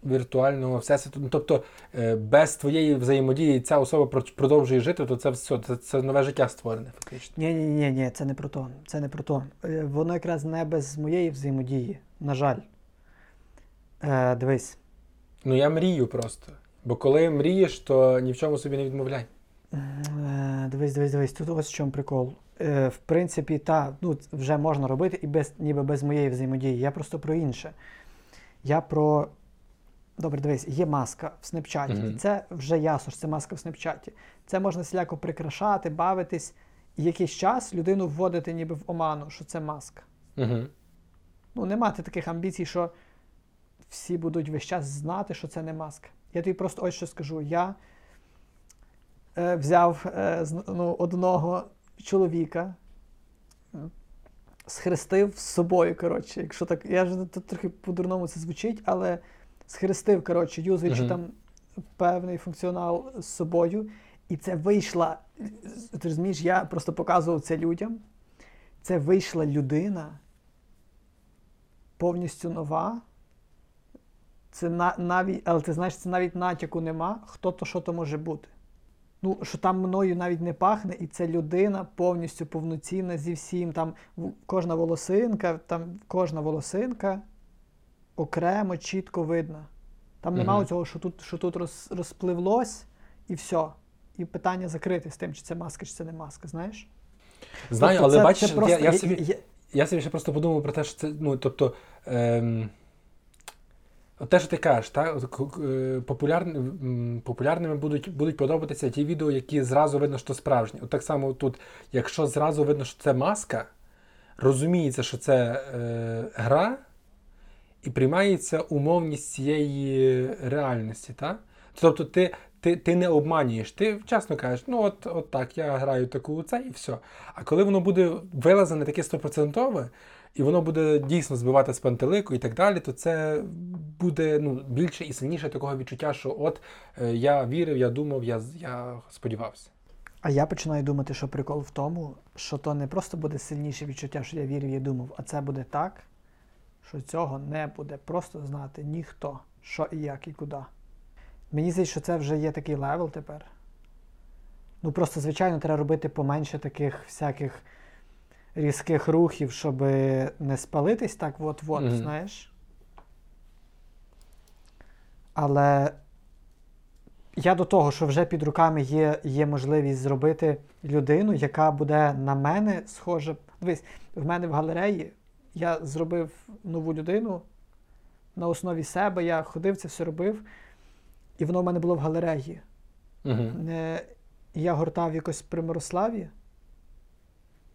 віртуального всесвіту. Ну, тобто, е, без твоєї взаємодії ця особа продовжує жити, то це все, це, це нове життя створене, фактично. Ні, ні, ні, ні, це не про то. Це не про то. Е, Воно якраз не без моєї взаємодії, на жаль. Е, дивись. Ну я мрію просто. Бо коли мрієш, то ні в чому собі не відмовляй. Е, Дивись, дивись, дивись. Тут ось в чому прикол. Е, В принципі, та, ну, вже можна робити і без, ніби без моєї взаємодії. Я просто про інше. Я про. Добре, дивись, є маска в Снапчаті. Мгм. І це вже ясно, що це маска в Снапчаті. Це можна всіляко прикрашати, бавитись. І якийсь час людину вводити ніби в оману, що це маска. Угу. Ну, не мати таких амбіцій, що всі будуть весь час знати, що це не маска. Я тобі просто ось що скажу. Я взяв е, ну, одного чоловіка, схрестив з собою. Коротше, якщо так, я ж тут трохи по-дурному це звучить, але схрестив, коротше, юзаючи Мгм. там певний функціонал з собою. І це вийшла. Ти розумієш, я просто показував це людям. Це вийшла людина повністю нова. Це на, навіть, але ти знаєш, це навіть натяку нема, хто то, що то може бути. Ну, що там мною навіть не пахне, і це людина повністю повноцінна зі всім. Там кожна волосинка, там кожна волосинка окремо, чітко видна. Там нема Мгм. цього, що тут, що тут роз, розпливлось, і все. І питання закрите з тим, чи це маска, чи це не маска, знаєш? Знаю, Тобто але це- бачиш, це я, просто- я, собі, я- я собі ще просто подумав про те, що це, ну, тобто, ем, те, що ти кажеш, та, е, популярні, популярними будуть, будуть подобатися ті відео, які зразу видно, що справжні. От так само тут, якщо зразу видно, що це маска, розуміється, що це е, гра, і приймається умовність цієї реальності. Та? Тобто ти, ти, ти не обманюєш, ти вчасно кажеш, ну от, от так, я граю таку це і все. А коли воно буде вилазене таке стопроцентове, і воно буде дійсно збивати з пантелику і так далі, то це буде ну, більше і сильніше такого відчуття, що от е, я вірив, я думав, я, я сподівався. А я починаю думати, що прикол в тому, що то не просто буде сильніше відчуття, що я вірив і думав, а це буде так, що цього не буде просто знати ніхто, що і як, і куди. Мені здається, що це вже є такий level тепер. Ну просто, звичайно, треба робити поменше таких всяких різких рухів, щоб не спалитись так от-от, Мгм. знаєш. Але я до того, що вже під руками є, є можливість зробити людину, яка буде на мене схожа. Дивись, в мене в галереї я зробив нову людину на основі себе, я ходив, це все робив, і воно в мене було в галереї. Угу. Я гортав якось при Мирославі,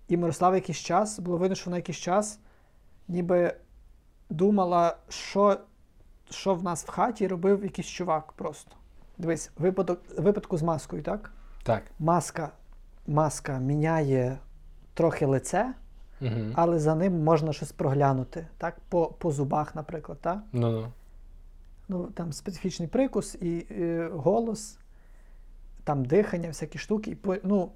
і Мирослава якийсь час, було видно, що вона якийсь час ніби думала, що, що в нас в хаті робив якийсь чувак просто. Дивись, випадок, випадку з маскою, так? Так. Маска, маска міняє трохи лице, Угу. але за ним можна щось проглянути, так? По, по зубах, наприклад, так? Ну ну. ну, там специфічний прикус і е, голос, там дихання, всякі штуки. І, ну,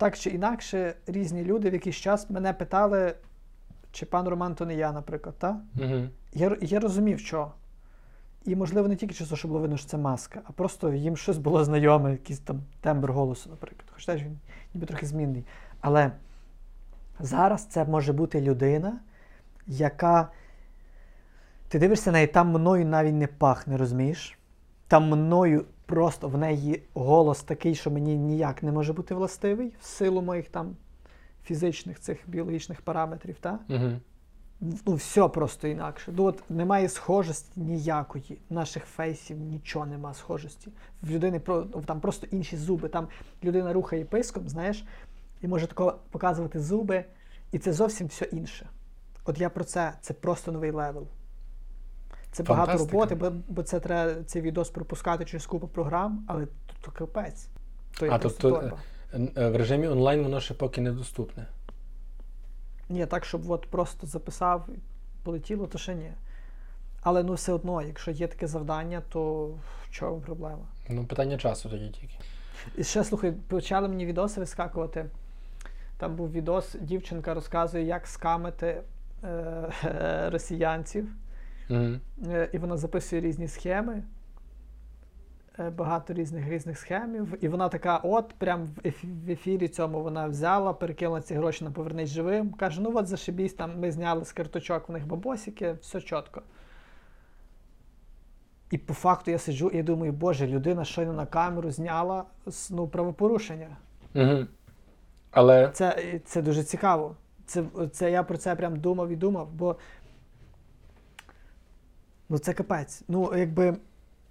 так чи інакше, різні люди в якийсь час мене питали, чи пан Роман то не я, наприклад. Та? Угу. Я, я розумів, що. І, можливо, не тільки через те, що було видно, що це маска, а просто їм щось було знайоме, якийсь там тембр голосу, наприклад. Хоч теж він ніби трохи змінний. Але зараз це може бути людина, яка. Ти дивишся на неї, там мною навіть не пахне, розумієш? Там мною просто в неї голос такий, що мені ніяк не може бути властивий в силу моїх там фізичних цих біологічних параметрів. Та? Угу. ну, все просто інакше. Ну, от немає схожості ніякої. Наших фейсів нічого нема схожості. В людини там просто інші зуби. Там людина рухає писком, знаєш, і може тако показувати зуби, і це зовсім все інше. От я про це, це просто новий level. Це багато роботи, бо, бо це треба цей відос пропускати через купу програм, але то, то капець. То є А, тобто, торба. Е, В режимі онлайн воно ще поки недоступне. Ні, так, щоб от просто записав полетіло, то ще ні. Але ну все одно, якщо є таке завдання, то в чому проблема? Ну, питання часу тоді тільки. І ще слухай, почали мені відоси вискакувати. Там був відос, дівчинка розказує, як скамити е, росіянців. Угу. Е, і вона записує різні схеми. е, Багато різних різних схемів. І вона така: от, прям в ефірі цьому вона взяла, перекинула ці гроші на повернись живим. Каже: ну от зашибісь, там ми зняли з карточок в них бабосики, все чітко. І по факту я сиджу і думаю, боже, людина щойно на камеру зняла ну, правопорушення. Угу. Але Це, це дуже цікаво. Це, це я про це прям думав і думав, бо ну це капець. Ну, якби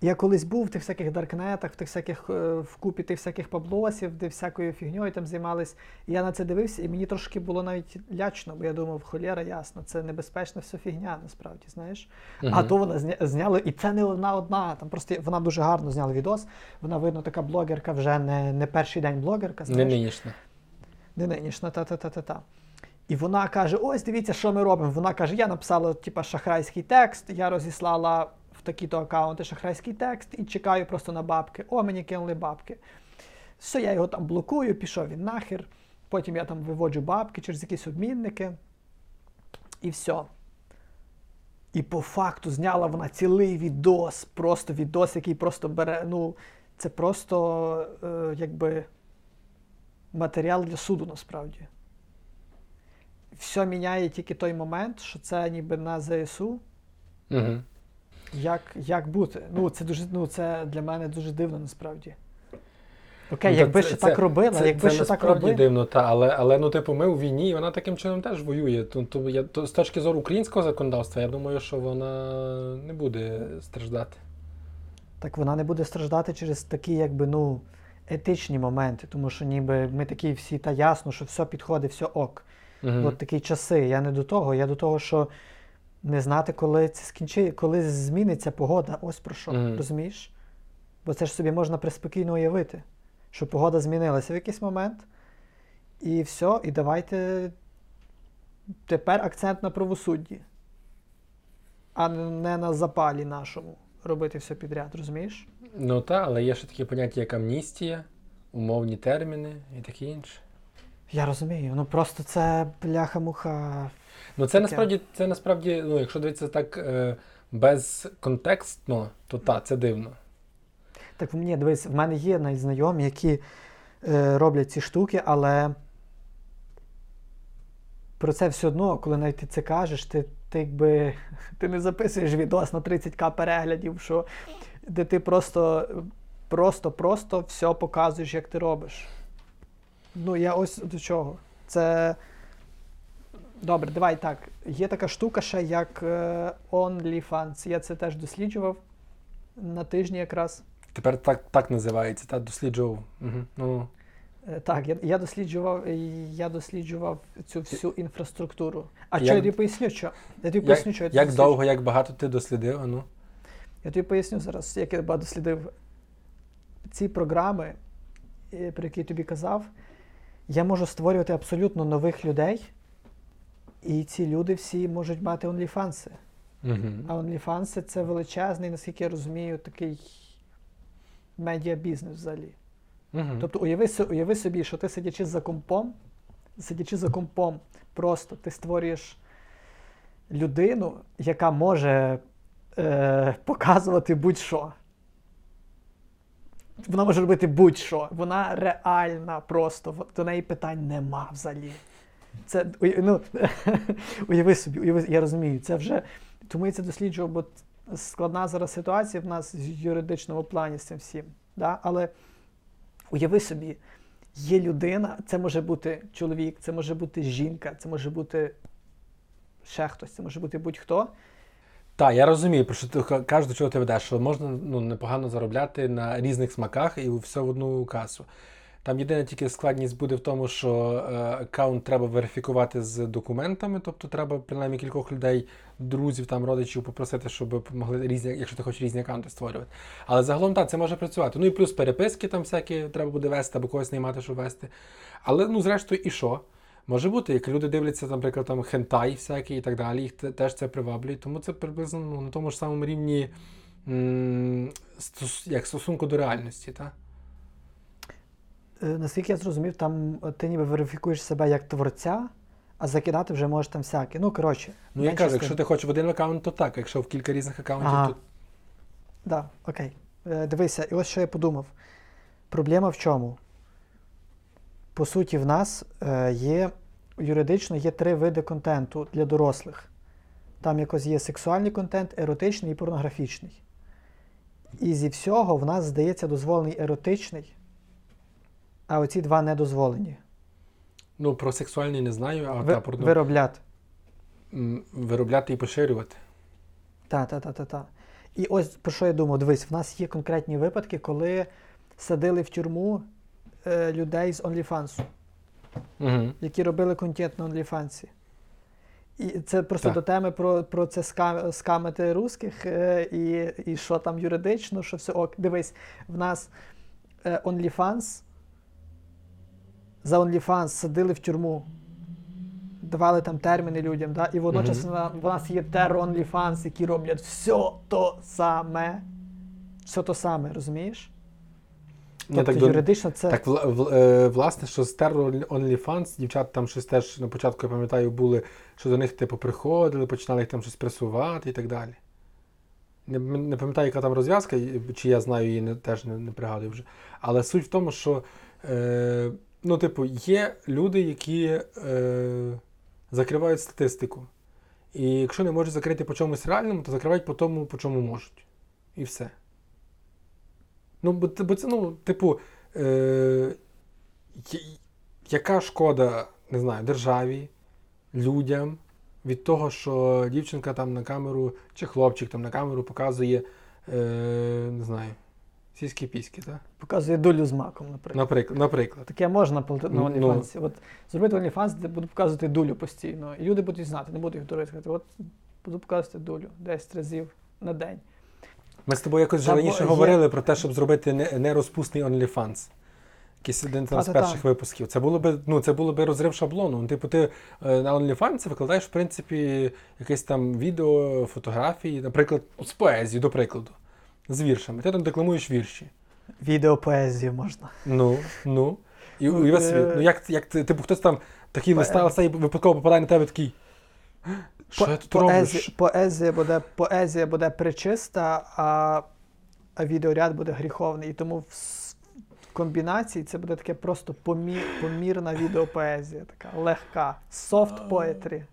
я колись був в тих всяких даркнетах, в тих всяких е, вкупі тих всяких паблосів, де всякою фігньою там займались. І я на це дивився, і мені трошки було навіть лячно, бо я думав, холєра, ясно, це небезпечна все фігня, насправді, знаєш. А то вона зня... зняла, і це не одна одна. Там просто вона дуже гарно зняла відос. Вона видно, така блогерка вже не, не перший день блогерка. не знаєш нинішня. не нинішня, та-та-та-та-та. І вона каже: ось дивіться, що ми робимо. Вона каже: я написала типа, шахрайський текст, я розіслала в такі-то аккаунти шахрайський текст і чекаю просто на бабки. О, мені кинули бабки. Все, я його там блокую, пішов він нахер. Потім я там виводжу бабки через якісь обмінники. І все. І по факту зняла вона цілий відос, просто відос, який просто бере. Ну, це просто е, якби матеріал для суду насправді. Все міняє тільки той момент, що це ніби на ЗСУ. Угу. Як, як бути? Ну, це дуже, ну, це для мене дуже дивно насправді. Окей, Ну, якби це- ще це- так робила, Це, якби це ще так насправді робила. дивно, та, але, але ну, типу, ми у війні, і вона таким чином теж воює. То, то, я, то, з точки зору українського законодавства, я думаю, що вона не буде страждати. Так вона не буде страждати через такі, якби, ну, етичні моменти, тому що ніби ми такі всі, та ясно, що все підходить, все ок. Угу. От такі часи. Я не до того, я до того, що не знати, коли це скінчи, коли зміниться погода. Ось про що, Мгм. розумієш? Бо це ж собі можна приспокійно уявити, що погода змінилася в якийсь момент, і все, і давайте тепер акцент на правосудді, а не на запалі нашому робити все підряд, розумієш? Ну так, але є ще таке поняття, як амністія. умовні терміни і таке інше. Я розумію. Ну просто це бляха-муха. Ну це Таке. насправді, це насправді, ну, якщо дивитися так е, безконтекстно, то так, це дивно. Так мені дивись, в мене є навіть знайомі, які е, роблять ці штуки, але про це все одно, коли навіть ти це кажеш, ти, ти якби ти не записуєш відос на 30к переглядів, що де ти просто, просто, просто все показуєш, як ти робиш. Ну, я ось до чого. Це. Добре, давай так. Є така штука ще, як е, OnlyFans. Я це теж досліджував на тижні якраз. Тепер так, так називається, та досліджував. Угу. Ну, Е, Так, я, я досліджував, е, я досліджував цю всю інфраструктуру. А Як- що я тобі поясню, що? Я тобі поясню, що я як довго, як багато ти дослідив, ну. Я тобі поясню зараз, як я дослідив. Ці програми, про які я тобі казав, я можу створювати абсолютно нових людей, і ці люди всі можуть мати OnlyFans. Угу. А OnlyFans це величезний, наскільки я розумію, такий медіабізнес взагалі. Угу. Тобто уяви, уяви собі, що ти сидячи за компом, сидячи за компом, просто ти створюєш людину, яка може е, показувати будь-що. Вона може робити будь-що. Вона реальна просто. До неї питань нема взагалі. Це ну, уяви собі, уяви, я розумію, це вже. Тому я це досліджував, бо складна зараз ситуація в нас в юридичному плані з цим всім. Да? Але уяви собі, є людина, це може бути чоловік, це може бути жінка, це може бути ще хтось, це може бути будь-хто. Так, я розумію, про що ти ка- кажеш, до чого ти ведеш, що можна ну, непогано заробляти на різних смаках і все в одну касу. Там єдина тільки складність буде в тому, що е, аккаунт треба верифікувати з документами, тобто треба принаймні кількох людей, друзів, там, родичів попросити, щоб могли різні, якщо ти хочеш різні аккаунти створювати. Але загалом так, це може працювати. Ну і плюс переписки там всякі треба буде вести або когось наймати, щоб вести. Але ну, зрештою, і що? Може бути, як люди дивляться, наприклад, там хентай всякий і так далі, їх теж це приваблює. Тому це приблизно ну, на тому ж самому рівні м, стос- як стосунку до реальності. Та? Е, Наскільки я зрозумів, там е, ти ніби верифікуєш себе як творця, а закидати вже можеш там всяке. Ну, коротше. Ну, я кажу, якщо ти хочеш в один аккаунт, то так. Якщо в кілька різних аккаунтів, Ага. то Да, окей. Е, дивися, і ось що я подумав. Проблема в чому? По суті, в нас е, є юридично є три види контенту для дорослих. Там якось є сексуальний контент, еротичний і порнографічний. І зі всього в нас, здається, дозволений еротичний, а оці два не дозволені. ну, про сексуальний не знаю, а Ви, та, про, Виробляти. виробляти і поширювати. Та, та, та, та, та. І ось про що я думав, дивись, в нас є конкретні випадки, коли садили в тюрму е, людей з OnlyFans, Угу. які робили контент на OnlyFans. І це просто Так. до теми про, про це ска, скамити русських е, і, і що там юридично, що все ок. Дивись, в нас е, OnlyFans, за OnlyFans садили в тюрму, давали там терміни людям, да? і водночас на- в нас є террор OnlyFans, які роблять все то саме. Все то саме, розумієш? Ну, Тобто так, юридично це. Так, е, власне, що з Terror OnlyFans, дівчата там щось теж на початку, я пам'ятаю, були, що до них типу приходили, починали їх там щось пресувати і так далі. Не, не пам'ятаю, яка там розв'язка, чи я знаю її, не, теж не, не пригадую вже. Але суть в тому, що е, ну, типу, є люди, які е, закривають статистику. І якщо не можуть закрити по чомусь реальному, то закривають по тому, по чому можуть. І все. Ну, бо, бо це, ну, типу, е, яка шкода, не знаю, державі, людям від того, що дівчинка там на камеру, чи хлопчик там на камеру показує, е, не знаю, сіські піськи, так? Показує долю з маком, наприклад. Наприклад, наприклад. Таке можна на Ну, От зробити OnlyFans, де буду показувати дулю постійно. І люди будуть знати, не будуть їх дурити. От буду показувати дулю 10 разів на день. Ми з тобою якось вже Та, бо раніше є- говорили про те, щоб зробити не- нерозпусний OnlyFans. Якийсь один там з Та-та-та. перших випусків. Це було би, ну, це було би розрив шаблону. Ну, Типу, ти е, на OnlyFans викладаєш, в принципі, якесь там відео, фотографії, наприклад, з поезії, до прикладу, з віршами. Ти там декламуєш вірші. Відеопоезію можна. Ну, ну. І Ну, уяви е, собі, ну як, як ти, типу, хтось там такий листав цей випадково попадає на тебе такий. Що По- я тут роблю? поезія, буде, поезія буде причиста, а, а відеоряд буде гріховний. І тому в, с- в комбінації це буде таке просто помі, помірна відеопоезія, така легка. Soft poetry.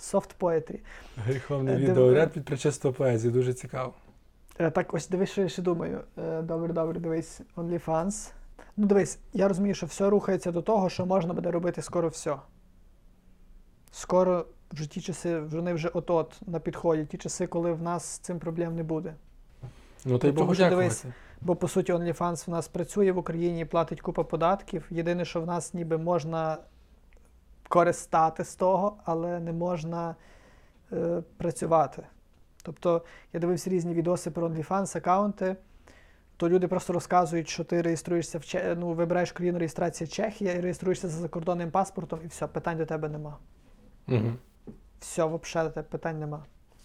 Soft poetry. Гріховний Е, див- відеоряд під причисту поезію, дуже цікаво. Е, Так, ось дивись, що я ще думаю. Е, Добре, добре, дивись, OnlyFans. Ну, дивись, я розумію, що все рухається до того, що можна буде робити скоро все. Скоро вже ті часи, вони вже от-от на підході, ті часи, коли в нас з цим проблем не буде. Ну то й Богу дивись, Бо по суті OnlyFans в нас працює в Україні, платить купа податків. Єдине, що в нас ніби можна користати з того, але не можна е, працювати. Тобто я дивився різні відоси про OnlyFans аккаунти, то люди просто розказують, що ти реєструєшся в Че... ну, вибираєш країну реєстрації Чехія і реєструєшся за закордонним паспортом, і все, питань до тебе нема. Угу. Все, взагалі питань нема.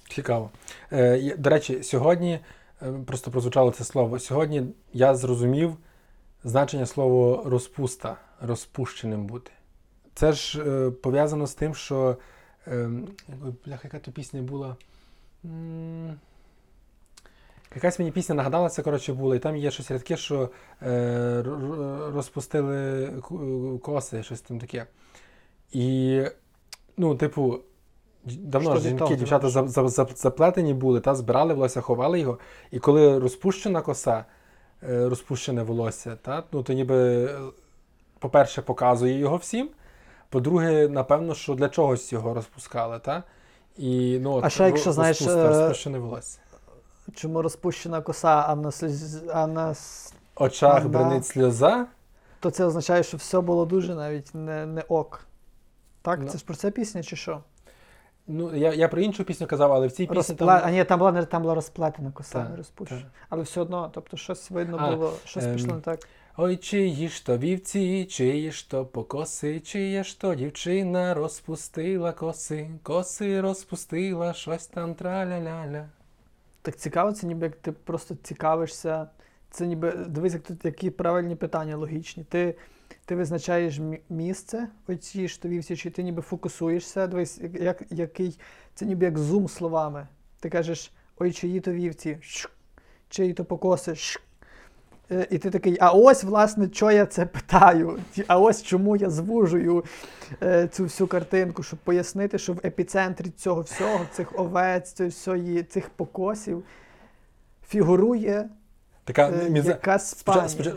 Цікаво. Е, до речі, сьогодні е, просто прозвучало це слово. Сьогодні я зрозумів значення слова розпуста, розпущеним бути. Це ж е, пов'язано з тим, що бляха, яка то пісня була. Якась мені пісня нагадалася, коротше, була, і там є щось рядке, що е, розпустили коси, щось там таке. І, ну, типу, давно ж жінки, дівчата за, за, за, заплетені були, та збирали волосся, ховали його. І коли розпущена коса, е, розпущене волосся, та, ну, то ніби, е, по-перше, показує його всім. По-друге, напевно, що для чогось його розпускали, та? І, ну, от, А ще, якщо, знаєш, е, розпущене волосся. Чому розпущена коса, а на, сліз- а на очах Ага. бренить сльоза. то це означає, що все було дуже навіть не, не ок. Так, Ну. це ж про це пісня чи що? Ну, я, я про іншу пісню казав, але в цій пісні Розпле... там... А ні, там була, там була розплетена коса, не розпущена. Але все одно, тобто щось видно А, було, щось ем, пішло не так. Ой, чиї ж то вівці, чиї ж то покоси, чиє ж то дівчина розпустила коси, коси розпустила, щось там траля-ля-ля. Так цікаво, це ніби як ти просто цікавишся. Це ніби дивись, як тут які правильні питання логічні. Ти, ти визначаєш місце оці ж вівці, чи ти ніби фокусуєшся. Дивись, як, який це ніби як зум словами. Ти кажеш, ой, чиї то вівці, чиї то покоси. Е, І ти такий, а ось, власне, що я це питаю. А ось чому я звужую е, цю всю картинку, щоб пояснити, що в епіцентрі цього всього, цих овець, всієї, цих покосів, фігурує Така е, міза... якась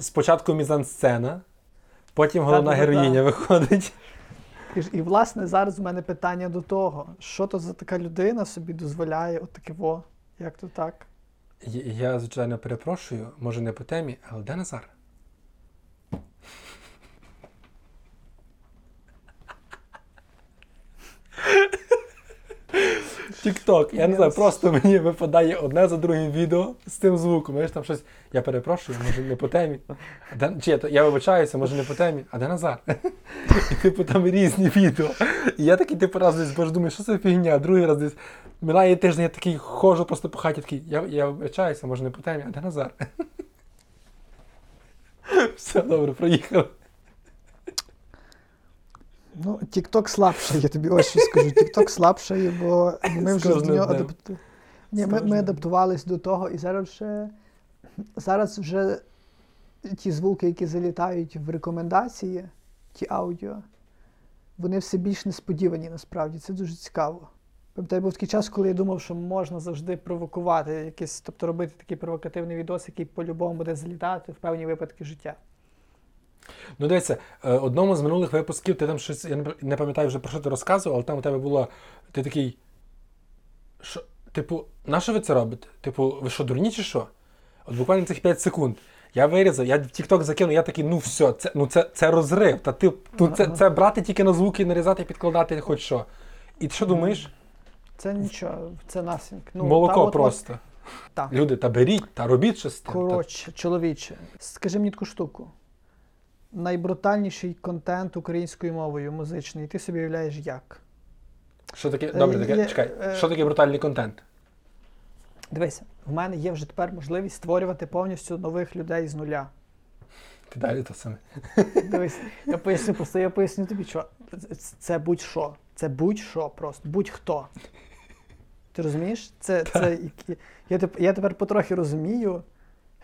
спочатку мізансцена, потім головна Та-та-та-та. героїня виходить. І, і, власне, зараз у мене питання до того, що то за така людина собі дозволяє от таке во, як то так? Я, я, звичайно, перепрошую, може не по темі, але де Назар? Тік-ток, я не знаю, просто мені випадає одне за другим відео з цим звуком. Знаєш, там щось. Я перепрошую, може не по темі. А де, чи я, я вибачаюся, може не по темі, а де Назар? І типу там різні відео. І я такий типу раз десь боже, думаю, що це фігня, другий раз десь минає тиждень, я такий ходжу просто по хаті, такий, я, я вибачаюся, може не по темі, а де Назар? Все добре, проїхали. Ну, TikTok слабшає, я тобі ось що скажу. TikTok слабшає, бо ми вже до нього адапту... Ні, ми, ми кожним. адаптувались до того, і зараз вже зараз вже ті звуки, які залітають в рекомендації, ті аудіо, вони все більш несподівані насправді. Це дуже цікаво. Пам'ятаю, був такий час, коли я думав, що можна завжди провокувати якийсь, тобто робити такий провокативний відос, який по-любому буде залітати в певні випадки життя. Ну, дивіться, е, одному з минулих випусків ти там щось, я не пам'ятаю вже про що ти розказував, але там у тебе було, ти такий. Що, типу, на що ви це робите? Типу, ви що, дурні чи що? От буквально цих 5 секунд. Я вирізав, я в TikTok закинув, я такий, ну все, це, ну це, це розрив. Та ти, ну, це, це брати тільки на звуки, нарізати, підкладати, хоч що. І ти що думаєш? Це нічого, це насінь. Ну, Молоко та от- от- просто. Люди, та беріть, та робіть щось тим. Та- Коротше, чоловіче, скажи мені таку штуку. Найбрутальніший контент українською мовою музичний, ти собі уявляєш як? Що таке? Добре, Е, таке, є, чекай, е, що таке брутальний контент? Дивися, в мене є вже тепер можливість створювати повністю нових людей з нуля. Ти далі то саме. Дивись, я поясню, просто я поясню тобі, що це будь-що. Це будь-що просто, будь-хто. Ти розумієш? Це, це, я, я тепер потрохи розумію.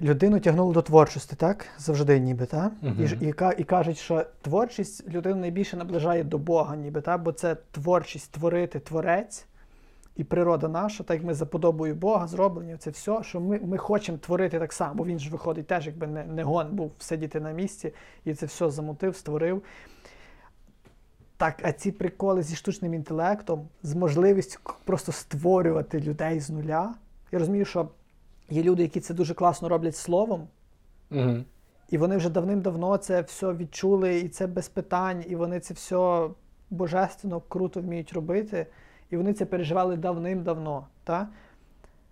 Людину тягнуло до творчості, так? Завжди ніби, так? І, ж- Мгм. і, і кажуть, що творчість людину найбільше наближає до Бога, ніби, так? Бо це творчість, творити, творець. І природа наша, так як ми за подобою Бога зроблені, це все, що ми, ми хочемо творити так само. Бо він ж виходить теж, якби не, не гон був сидіти на місці і це все замутив, створив. Так, а ці приколи зі штучним інтелектом, з можливістю просто створювати людей з нуля. Я розумію, що є люди, які це дуже класно роблять словом, Угу. і вони вже давним-давно це все відчули, і це без питань, і вони це все божественно, круто вміють робити, і вони це переживали давним-давно. Та?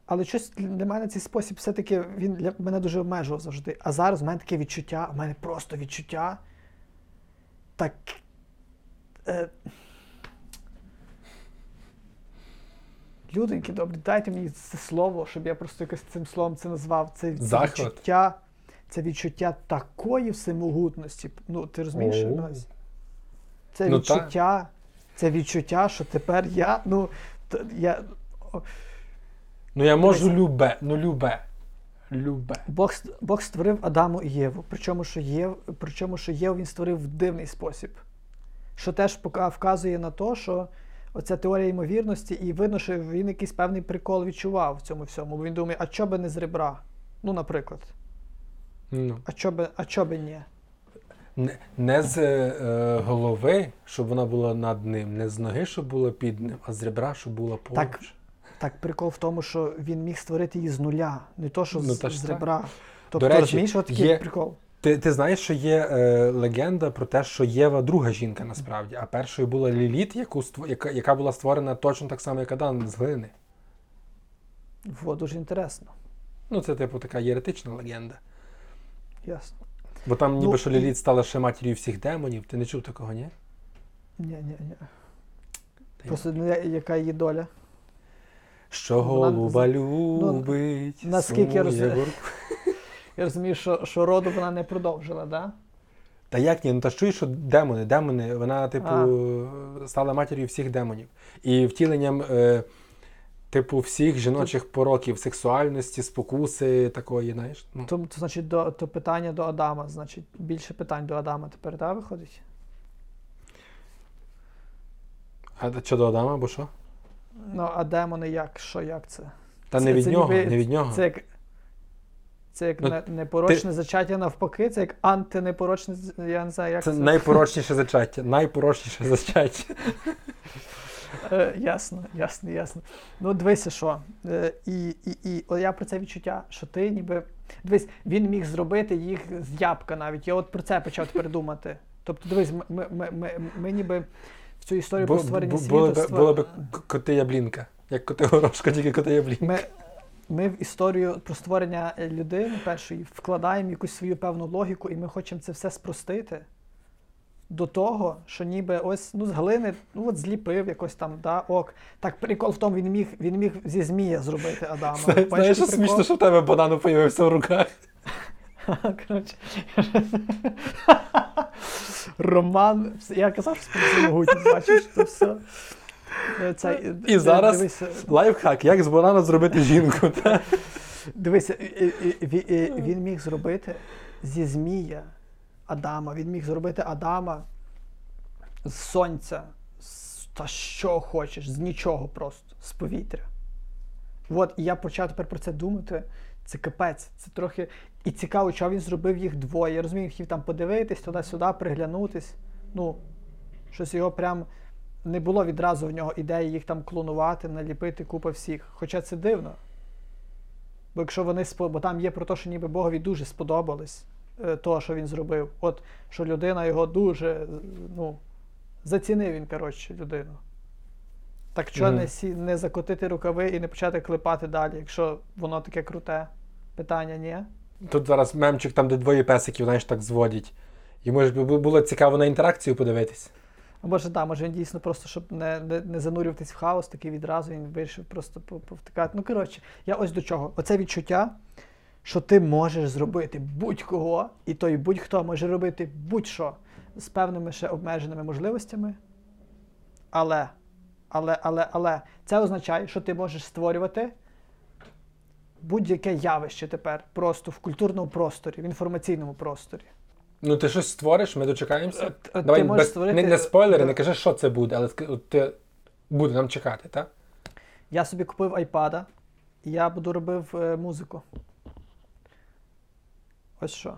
Але щось для мене цей спосіб все-таки він для мене дуже обмежував завжди. А зараз в мене таке відчуття, в мене просто відчуття. Так. Е, Люденьки, добрі, дайте мені це слово, щоб я просто якось цим словом це назвав. Це, це відчуття, це відчуття такої всемогутності. Ну, ти розумієш? маю? Це Ну, та. відчуття, це відчуття, що тепер я, ну, я, Ну я можу любе, ну любе. Любе. Бог, Бог створив Адаму і Єву. Причому, що Єв, причому, що Єву він створив в дивний спосіб. Що теж вказує на те, що оця теорія ймовірності, і видно, що він якийсь певний прикол відчував в цьому всьому. Бо він думає, а чо би не з ребра? Ну, наприклад, Ну. а чо би, а чо би ні? Не, не з е, голови, щоб вона була над ним, не з ноги, щоб була під ним, а з ребра, щоб була поруч. Так. Так прикол в тому, що він міг створити її з нуля, не то, що Ну, з, та ж з так. ребра. Тобто, речі, розумієш, от такий є- прикол. Ти, ти знаєш, що є е, легенда про те, що Єва друга жінка насправді, а першою була Ліліт, яку, яка, яка була створена точно так само, як Адам, з глини. Во, дуже інтересно. Ну, це, типу, така єретична легенда. Ясно. Бо там ніби Ну, що і- Ліліт стала ще матір'ю всіх демонів. Ти не чув такого, ні? Ні, ні, ні. Та Просто ну, я- яка її доля? Що голуба любить. Ну, наскільки я розумію-. Я розумію, що, що роду вона не продовжила, да? Та як ні? Ну та ж чуєш, що демони, демони, вона, типу, стала матір'ю всіх демонів. І втіленням, е, типу, всіх жіночих пороків, сексуальності, спокуси такої, знаєш. Ну, То, то значить, до, то питання до Адама, значить, більше питань до Адама тепер, да, виходить? а що до Адама, або що? Ну, а демони як? Що, як це? Та Це- не від це нього, ніби- не від нього. Це як, це як Ну, не, непорочне зачаття навпаки, це як антинепорочне, я не знаю, як Це це. найпорочніше зачаття. Найпорочніше зачаття. Е, ясно, ясно, ясно. Ну, дивися, що. Е, і, і, і о, я про це відчуття, що ти ніби. Дивись, він міг зробити їх з ябка навіть. Я от про це почав тепер думати. Тобто, дивись, ми, ми, ми, ми, ми ніби в цю історію Бу- про створення бу- світу. Було би, створ- було би коти яблінка. Як коти горошка, тільки коти яблінка. Ми, ми в історію про створення е, людини першої вкладаємо якусь свою певну логіку, і ми хочемо це все спростити до того, що ніби ось ну, з глини ну, от зліпив якось там, да, ок. Так прикол в тому, він міг, він міг зі змія зробити Адама. Знаєш, Бачиш, що прикол? смішно, що в тебе банан появився в руках. Коротше. Роман, я казав, що співмогутність, бачиш, це все. Це, е, І зараз дивися, Лайфхак, як з банана зробити жінку. та? Дивися, і- і- і- ві- і- він міг зробити зі Змія Адама, він міг зробити Адама з сонця, з- та що хочеш, з нічого просто, з повітря. От, і я почав тепер про це думати. Це капець, це трохи. І цікаво, чого він зробив їх двоє. Я розумію, хотів там подивитись, туди-сюди, приглянутись. Ну, щось його прям не було відразу в нього ідеї їх там клонувати, наліпити купа всіх. Хоча це дивно. Бо якщо вони спо- бо там є про те, що ніби Богові дуже сподобалось е, то, що він зробив. От що людина його дуже ну, зацінив він, коротше, людину. Так що Мгм. не, сі, не закотити рукави і не почати клепати далі, якщо воно таке круте? Питання ні. Тут зараз мемчик, там, де двоє песиків, знаєш, так зводять. Йому ж би було цікаво на інтеракцію подивитись. Може, так, може він дійсно просто, щоб не, не, не занурюватись в хаос, такий відразу він вирішив просто повтикати. Ну, коротше, я ось до чого. Оце відчуття, що ти можеш зробити будь-кого, і той будь-хто може робити будь-що з певними ще обмеженими можливостями. Але, але, але, але це означає, що ти можеш створювати будь-яке явище тепер просто в культурному просторі, в інформаційному просторі. Ну, ти щось створиш, ми дочекаємося. От Давай ти можеш без, створити- не, не спойлери, не кажи, що це буде, але от ти буде нам чекати, так? Я собі купив айпада, і я буду робив е, музику. Ось що.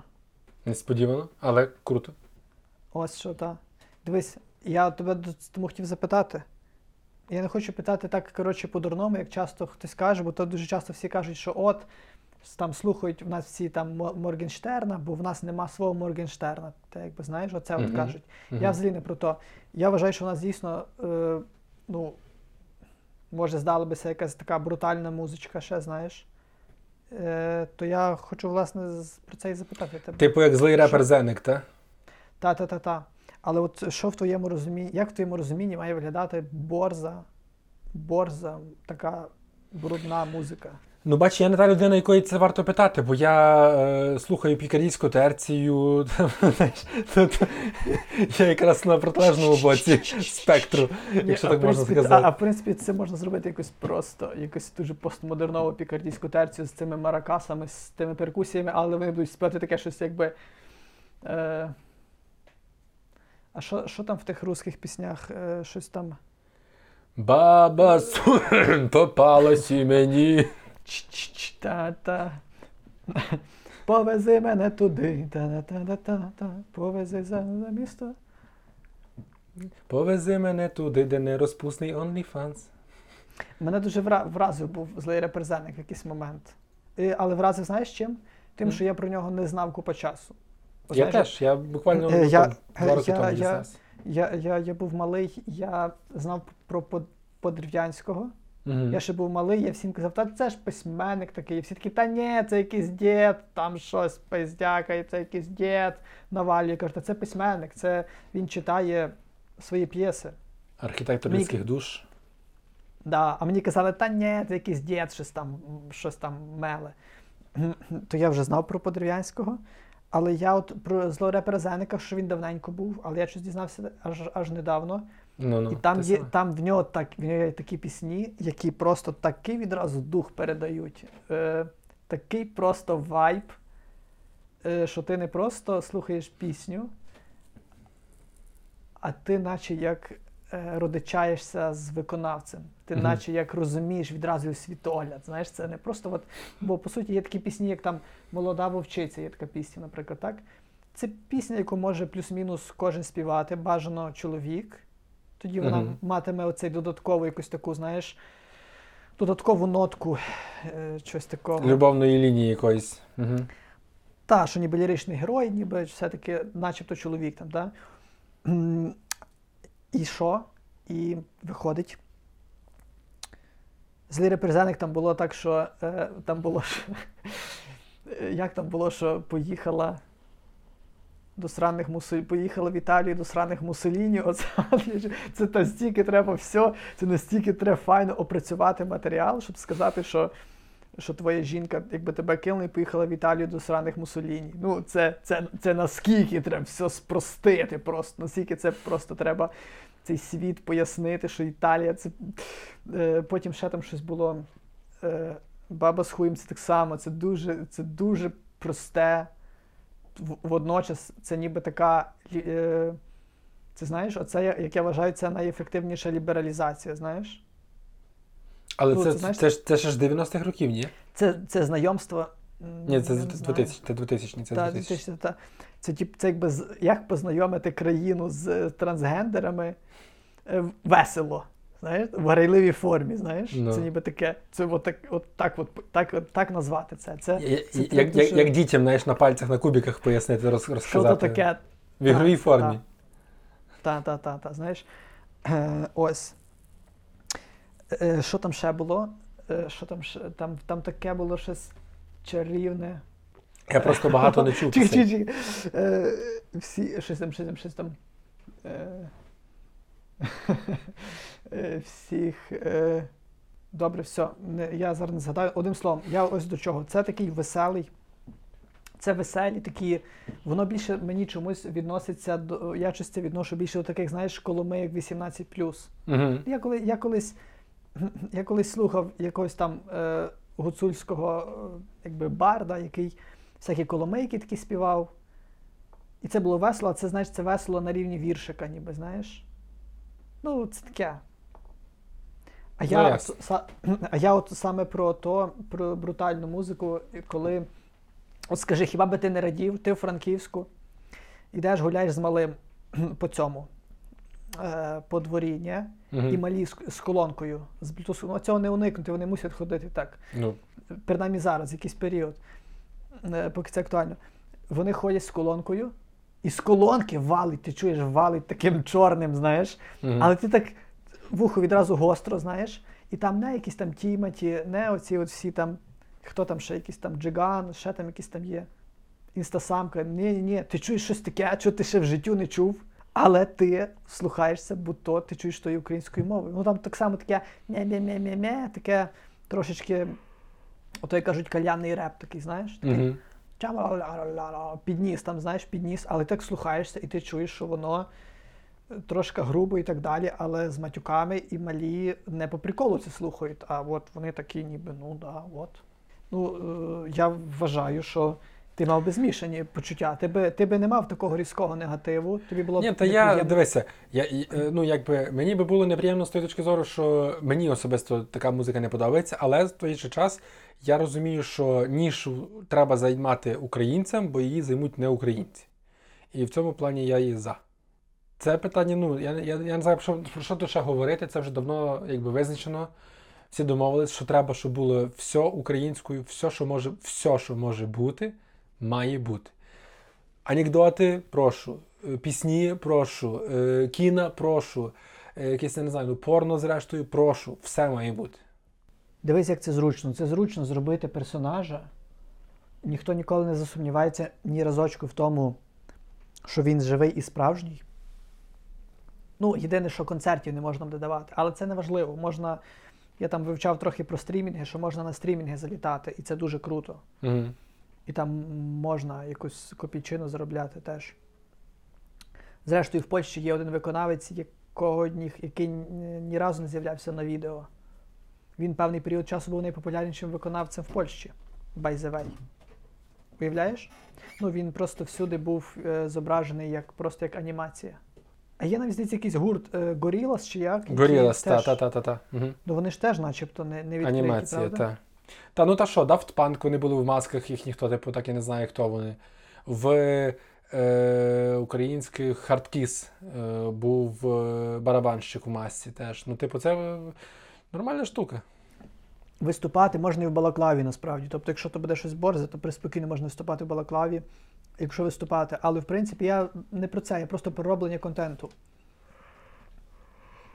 Несподівано, але круто. Ось що, так. Дивись, я тебе тому хотів запитати. Я не хочу питати так, коротше, по-дурному, як часто хтось каже, бо то дуже часто всі кажуть, що от там слухають в нас всі там Моргенштерна, бо в нас нема свого Моргенштерна. Ти якби знаєш, оце от Мгм. кажуть. Мгм. Я взагалі не про то. Я вважаю, що в нас дійсно, е, ну, може, здалося якась така брутальна музичка, ще знаєш. Е, то я хочу, власне, про це і запитати тебе. Типу, як злий репер Що? Зеник, так? Та-та-та-та. Але от що в твоєму розумінні, як в твоєму розумінні має виглядати борза, борза, така брудна музика? Ну, бач, я не та людина, якої це варто питати, бо я е, слухаю пікарійську терцію. я якраз на протилежному боці спектру, якщо так можна сказати. А, в принципі, це можна зробити якось просто, якось дуже постмодернову пікардійську терцію з цими маракасами, з тими перкусіями, але вони будуть співати таке щось якби. Е, а що, що там в тих русських піснях? Е, щось там. Баба попалась і мені. Та-та. Повези мене туди. Та-та-та-та-та. Повези за, місто. Повези мене туди, де не розпусний OnlyFans. Мене дуже вразив був злий реперзенник в якийсь момент. І, але вразив, знаєш чим? Тим, Мгм. що я про нього не знав купа часу. Я знаєш, теж, я буквально Е, я- два роки я- тому я- дізнався. Я, я, я був малий, я знав про Под- Мгм. Я ще був малий, я всім казав, та це ж письменник такий. І всі такі, та ні, це якийсь дід, там щось пиздякає, це якийсь дід навалює. Кажуть, та це письменник, це він читає свої п'єси. Архітектор Мені- людських душ. Да, а мені казали, та ні, це якийсь дід, щось там, щось там меле. То я вже знав про Подерв'янського. Але я от про злорепера Зеника, що він давненько був, але я щось дізнався аж, аж недавно. Ну, ну, І там є, там в нього так, в нього є такі пісні, які просто такий відразу дух передають. Е, такий просто вайб, е, що ти не просто слухаєш пісню, а ти наче як е, родичаєшся з виконавцем. Ти Мгм. наче як розумієш відразу його світогляд. Знаєш, це не просто от, бо по суті є такі пісні, як там Молода вовчиця, є така пісня, наприклад, так? Це пісня, яку може плюс-мінус кожен співати, бажано чоловік. Тоді вона Мгм. матиме оцей додаткову якусь таку, знаєш, додаткову нотку, е, щось такого. Любовної лінії якоїсь. Угу. Та, що ніби ліричний герой, ніби все-таки, начебто чоловік там, да? І що? І виходить. Злий реперзенник там було так, що е, там було, що, як там було, що поїхала до сраних Мусолі, поїхала в Італію до сраних Мусоліні. Це настільки треба все, це настільки треба файно опрацювати матеріал, щоб сказати, що що твоя жінка, якби тебе кинула і поїхала в Італію до сраних Мусоліні. Ну, це, це, це наскільки треба все спростити просто, наскільки це просто треба цей світ пояснити, що Італія це. Е, потім ще там щось було. Е, Баба з хуєм це так само, це дуже, це дуже просте. Водночас це ніби така. Е, це знаєш, оце, як я вважаю, це найефективніша лібералізація, знаєш? Але Ну, це, це, знаєш- це, ж, це ж з 90-х років, ні? Це, це знайомство. Ні, це я з не знаю. 2000, це 2000, це Та, 2000. 2000, та. Це, тип, це якби як познайомити країну з е, трансгендерами е, весело. Знаєш, в грайливій формі, знаєш? Ну. Це ніби таке. Це от так, от так, от, так, от, так назвати це. Це, Я- це як, як, дуже- як дітям, знаєш, на пальцях, на кубиках пояснити, роз, що то таке. В ігровій Та, формі. Та, та, та, та, знаєш. Е, ось. Е, що там ще було? Е, що там, ще? там, там таке було щось чарівне. Я просто багато не чув. Е, всі, щось там, щось там, щось там. Е, всіх. Е, добре, все. Я зараз не згадаю. Одним словом, я ось до чого. Це такий веселий, Це веселі такі. Воно більше мені чомусь відноситься до. Я щось це відношу більше до таких, знаєш, коломийок 18. Угу. Я, коли, я, колись, я колись слухав якогось там е, гуцульського е, якби, барда, який всякі коломийки такі співав. І це було весело, а це, знаєш, це весело на рівні віршика, ніби, знаєш. Ну, це таке. А Ну, я, ясно. от, са- а я от саме про то, про брутальну музику, коли. От скажи, хіба би ти не радів, ти в Франківську, ідеш, гуляєш з малим по цьому, е, по дворі, ні? і малі з, з колонкою. З Bluetooth. Ну, цього не уникнути, вони мусять ходити так. Ну, Принаймні зараз, якийсь період, е, поки це актуально. Вони ходять з колонкою, і з колонки валить, ти чуєш, валить таким чорним, знаєш. мгм. Але ти так вухо відразу гостро, знаєш, і там не якісь там Тіматі, не оці от всі там, хто там ще якийсь там Джиган, ще там якісь там є. Інстасамка. Ні, ні, ні, ти чуєш щось таке, що ти ще в життю не чув. Але ти слухаєшся, бо то ти чуєш тої української мови. Ну там так само таке мє-мє-мє-мє, таке трошечки, ото як кажуть, кальянний реп такий, знаєш? Такий. Підніс там, знаєш, підніс, але так слухаєшся, і ти чуєш, що воно трошки грубо і так далі, але з матюками і малі не по приколу це слухають, а от вони такі, ніби, ну да, от. Ну, е, я вважаю, що ти мав би змішані почуття. Ти би, ти би не мав такого різкого негативу, тобі було Ні, б та я дивися, я е, ну якби мені би було неприємно з тої точки зору, що мені особисто така музика не подобається, але в той же час я розумію, що нішу треба займати українцям, бо її займуть не українці. І в цьому плані я і за. Це питання, ну я, я, я не знаю, що, про що тут ще говорити, це вже давно якби визначено. Всі домовились, що треба, щоб було все українською, все, що може, все, що може бути, має бути. Анекдоти, прошу. Е, Пісні, прошу. Е, Кіна, прошу. Е, Якесь, я не знаю, ну, порно, зрештою, прошу. Все має бути. Дивись, як це зручно. Це зручно зробити персонажа. Ніхто ніколи не засумнівається ні разочку в тому, що він живий і справжній. Ну, єдине, що концертів не можна додавати, але це не важливо. Можна. Я там вивчав трохи про стрімінги, що можна на стрімінги залітати, і це дуже круто. Угу. І там можна якусь копійчину заробляти теж. Зрештою, в Польщі є один виконавець, якого який ні, ні разу не з'являвся на відео. Він певний період часу був найпопулярнішим виконавцем в Польщі. By the way. Уявляєш? Ну, він просто всюди був е, зображений як, просто як анімація. А є навіть здається, якийсь гурт е, Gorillaz чи як? який Горілас, та, теж- та, та, та, та. Угу. Ну вони ж теж начебто не, не відкриті, Анімація, правда? та. Та ну та що, Daft Punk, вони були в масках, їх ніхто типу так і не знає, хто вони. В е, українських Hardkiss е, був е, барабанщик у масці теж. Ну, типу, це е, нормальна штука. Виступати можна і в балаклаві насправді. Тобто, якщо то буде щось борзе, то приспокійно можна виступати в балаклаві, якщо виступати. Але в принципі я не про це, я просто про роблення контенту.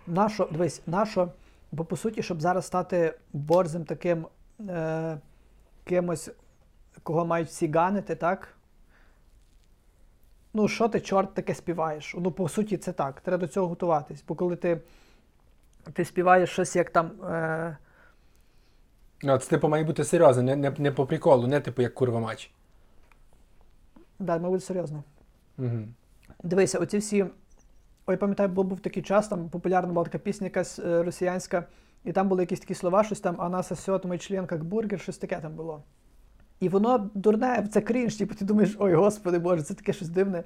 Нащо, дивись, нащо, бо по суті, щоб зараз стати борзим таким е, кимось, кого мають всі ганити, так? Ну, що ти, чорт, таке співаєш? Ну, по суті, це так. Треба до цього готуватись. Бо коли ти, ти співаєш щось як там. Е, Ну, це типу має бути серйозно, не, не, не по приколу, не типу як курва матч. Да, мабуть, серйозно. Угу. Дивися, оці всі. Ой, пам'ятаю, був, був такий час, там популярна була така пісня якась е, росіянська, і там були якісь такі слова, щось там, а нас сосет мій член, як бургер, щось таке там було. І воно дурне, це крінж, типу, ти думаєш, ой, господи Боже, це таке щось дивне.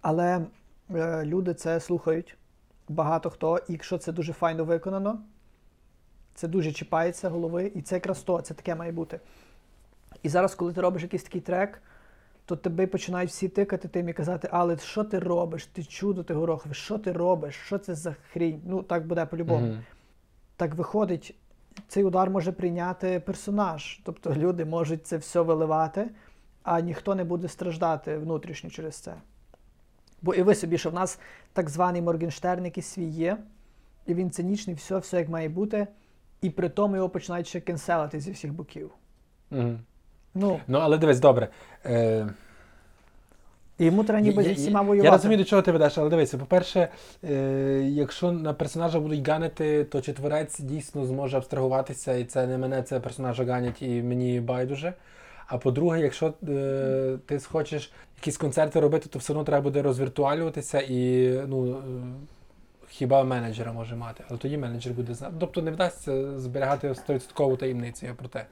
Але е, люди це слухають. Багато хто, і якщо це дуже файно виконано, це дуже чіпається голови, і це якраз то, це таке має бути. І зараз, коли ти робиш якийсь такий трек, то тебе починають всі тикати тим і казати, але що ти робиш? Ти чудо, ти горохове, що ти робиш? Що це за хрінь? Ну, так буде по-любому. Угу. Так виходить, цей удар може прийняти персонаж. Тобто люди можуть це все виливати, а ніхто не буде страждати внутрішньо через це. Бо і ви собі, що в нас так званий Моргенштерн, який свій є, і він цинічний, все, все як має бути, і при тому його починають ще кенселити зі всіх боків. Угу. Ну, Ну, але дивись, добре. Е, і йому треба ніби зі всіма Я розумію, до чого ти ведеш, але дивися, по-перше, е, якщо на персонажа будуть ганити, то чи творець дійсно зможе абстрагуватися, і це не мене, це персонажа ганять, і мені байдуже. А по-друге, якщо е, ти хочеш якісь концерти робити, то все одно треба буде розвіртуалюватися і ну. е, Хіба менеджера може мати, але тоді менеджер буде знати. Тобто не вдасться зберігати 100% таємниці я про те.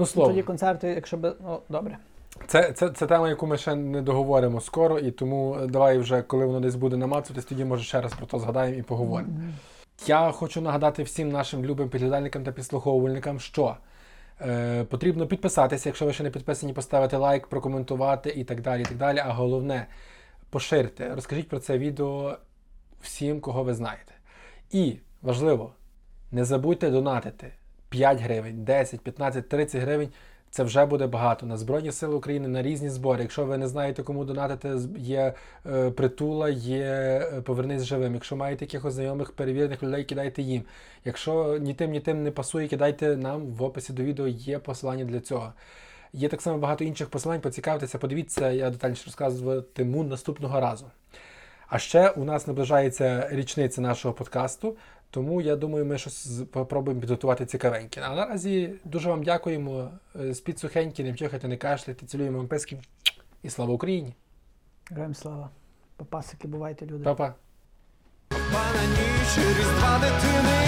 Ну, слово. Тоді концерти, якщо би. Ну, добре. Це, це, це тема, яку ми ще не договоримо скоро, і тому е, давай вже, коли воно десь буде намацуватись, тоді може ще раз про то згадаємо і поговоримо. Я хочу нагадати всім нашим любим підглядальникам та підслуховувальникам, що е, потрібно підписатися, якщо ви ще не підписані, поставити лайк, прокоментувати і так далі. І так далі. А головне, поширте, розкажіть про це відео всім, кого ви знаєте. І важливо, не забудьте донатити 5 гривень, 10, 15, 30 гривень. Це вже буде багато на Збройні Сили України на різні збори. Якщо ви не знаєте, кому донатити, є е, притула, є е, повернись живим. Якщо маєте якихось знайомих перевірених людей, кидайте їм. Якщо ні тим, ні тим не пасує, кидайте нам в описі до відео є посилання для цього. Є так само багато інших посилань, поцікавтеся, подивіться, я детальніше розказуватиму наступного разу. А ще у нас наближається річниця нашого подкасту, тому я думаю, ми щось спробуємо підготувати цікавеньке. А наразі дуже вам дякуємо. Спід Спіть сухенькі, не вчихайте, не кашляйте, цілуємо вам писки. І слава Україні! Героям слава. Папасики, бувайте, люди. Па-па! Пана ніч, різдва дитини,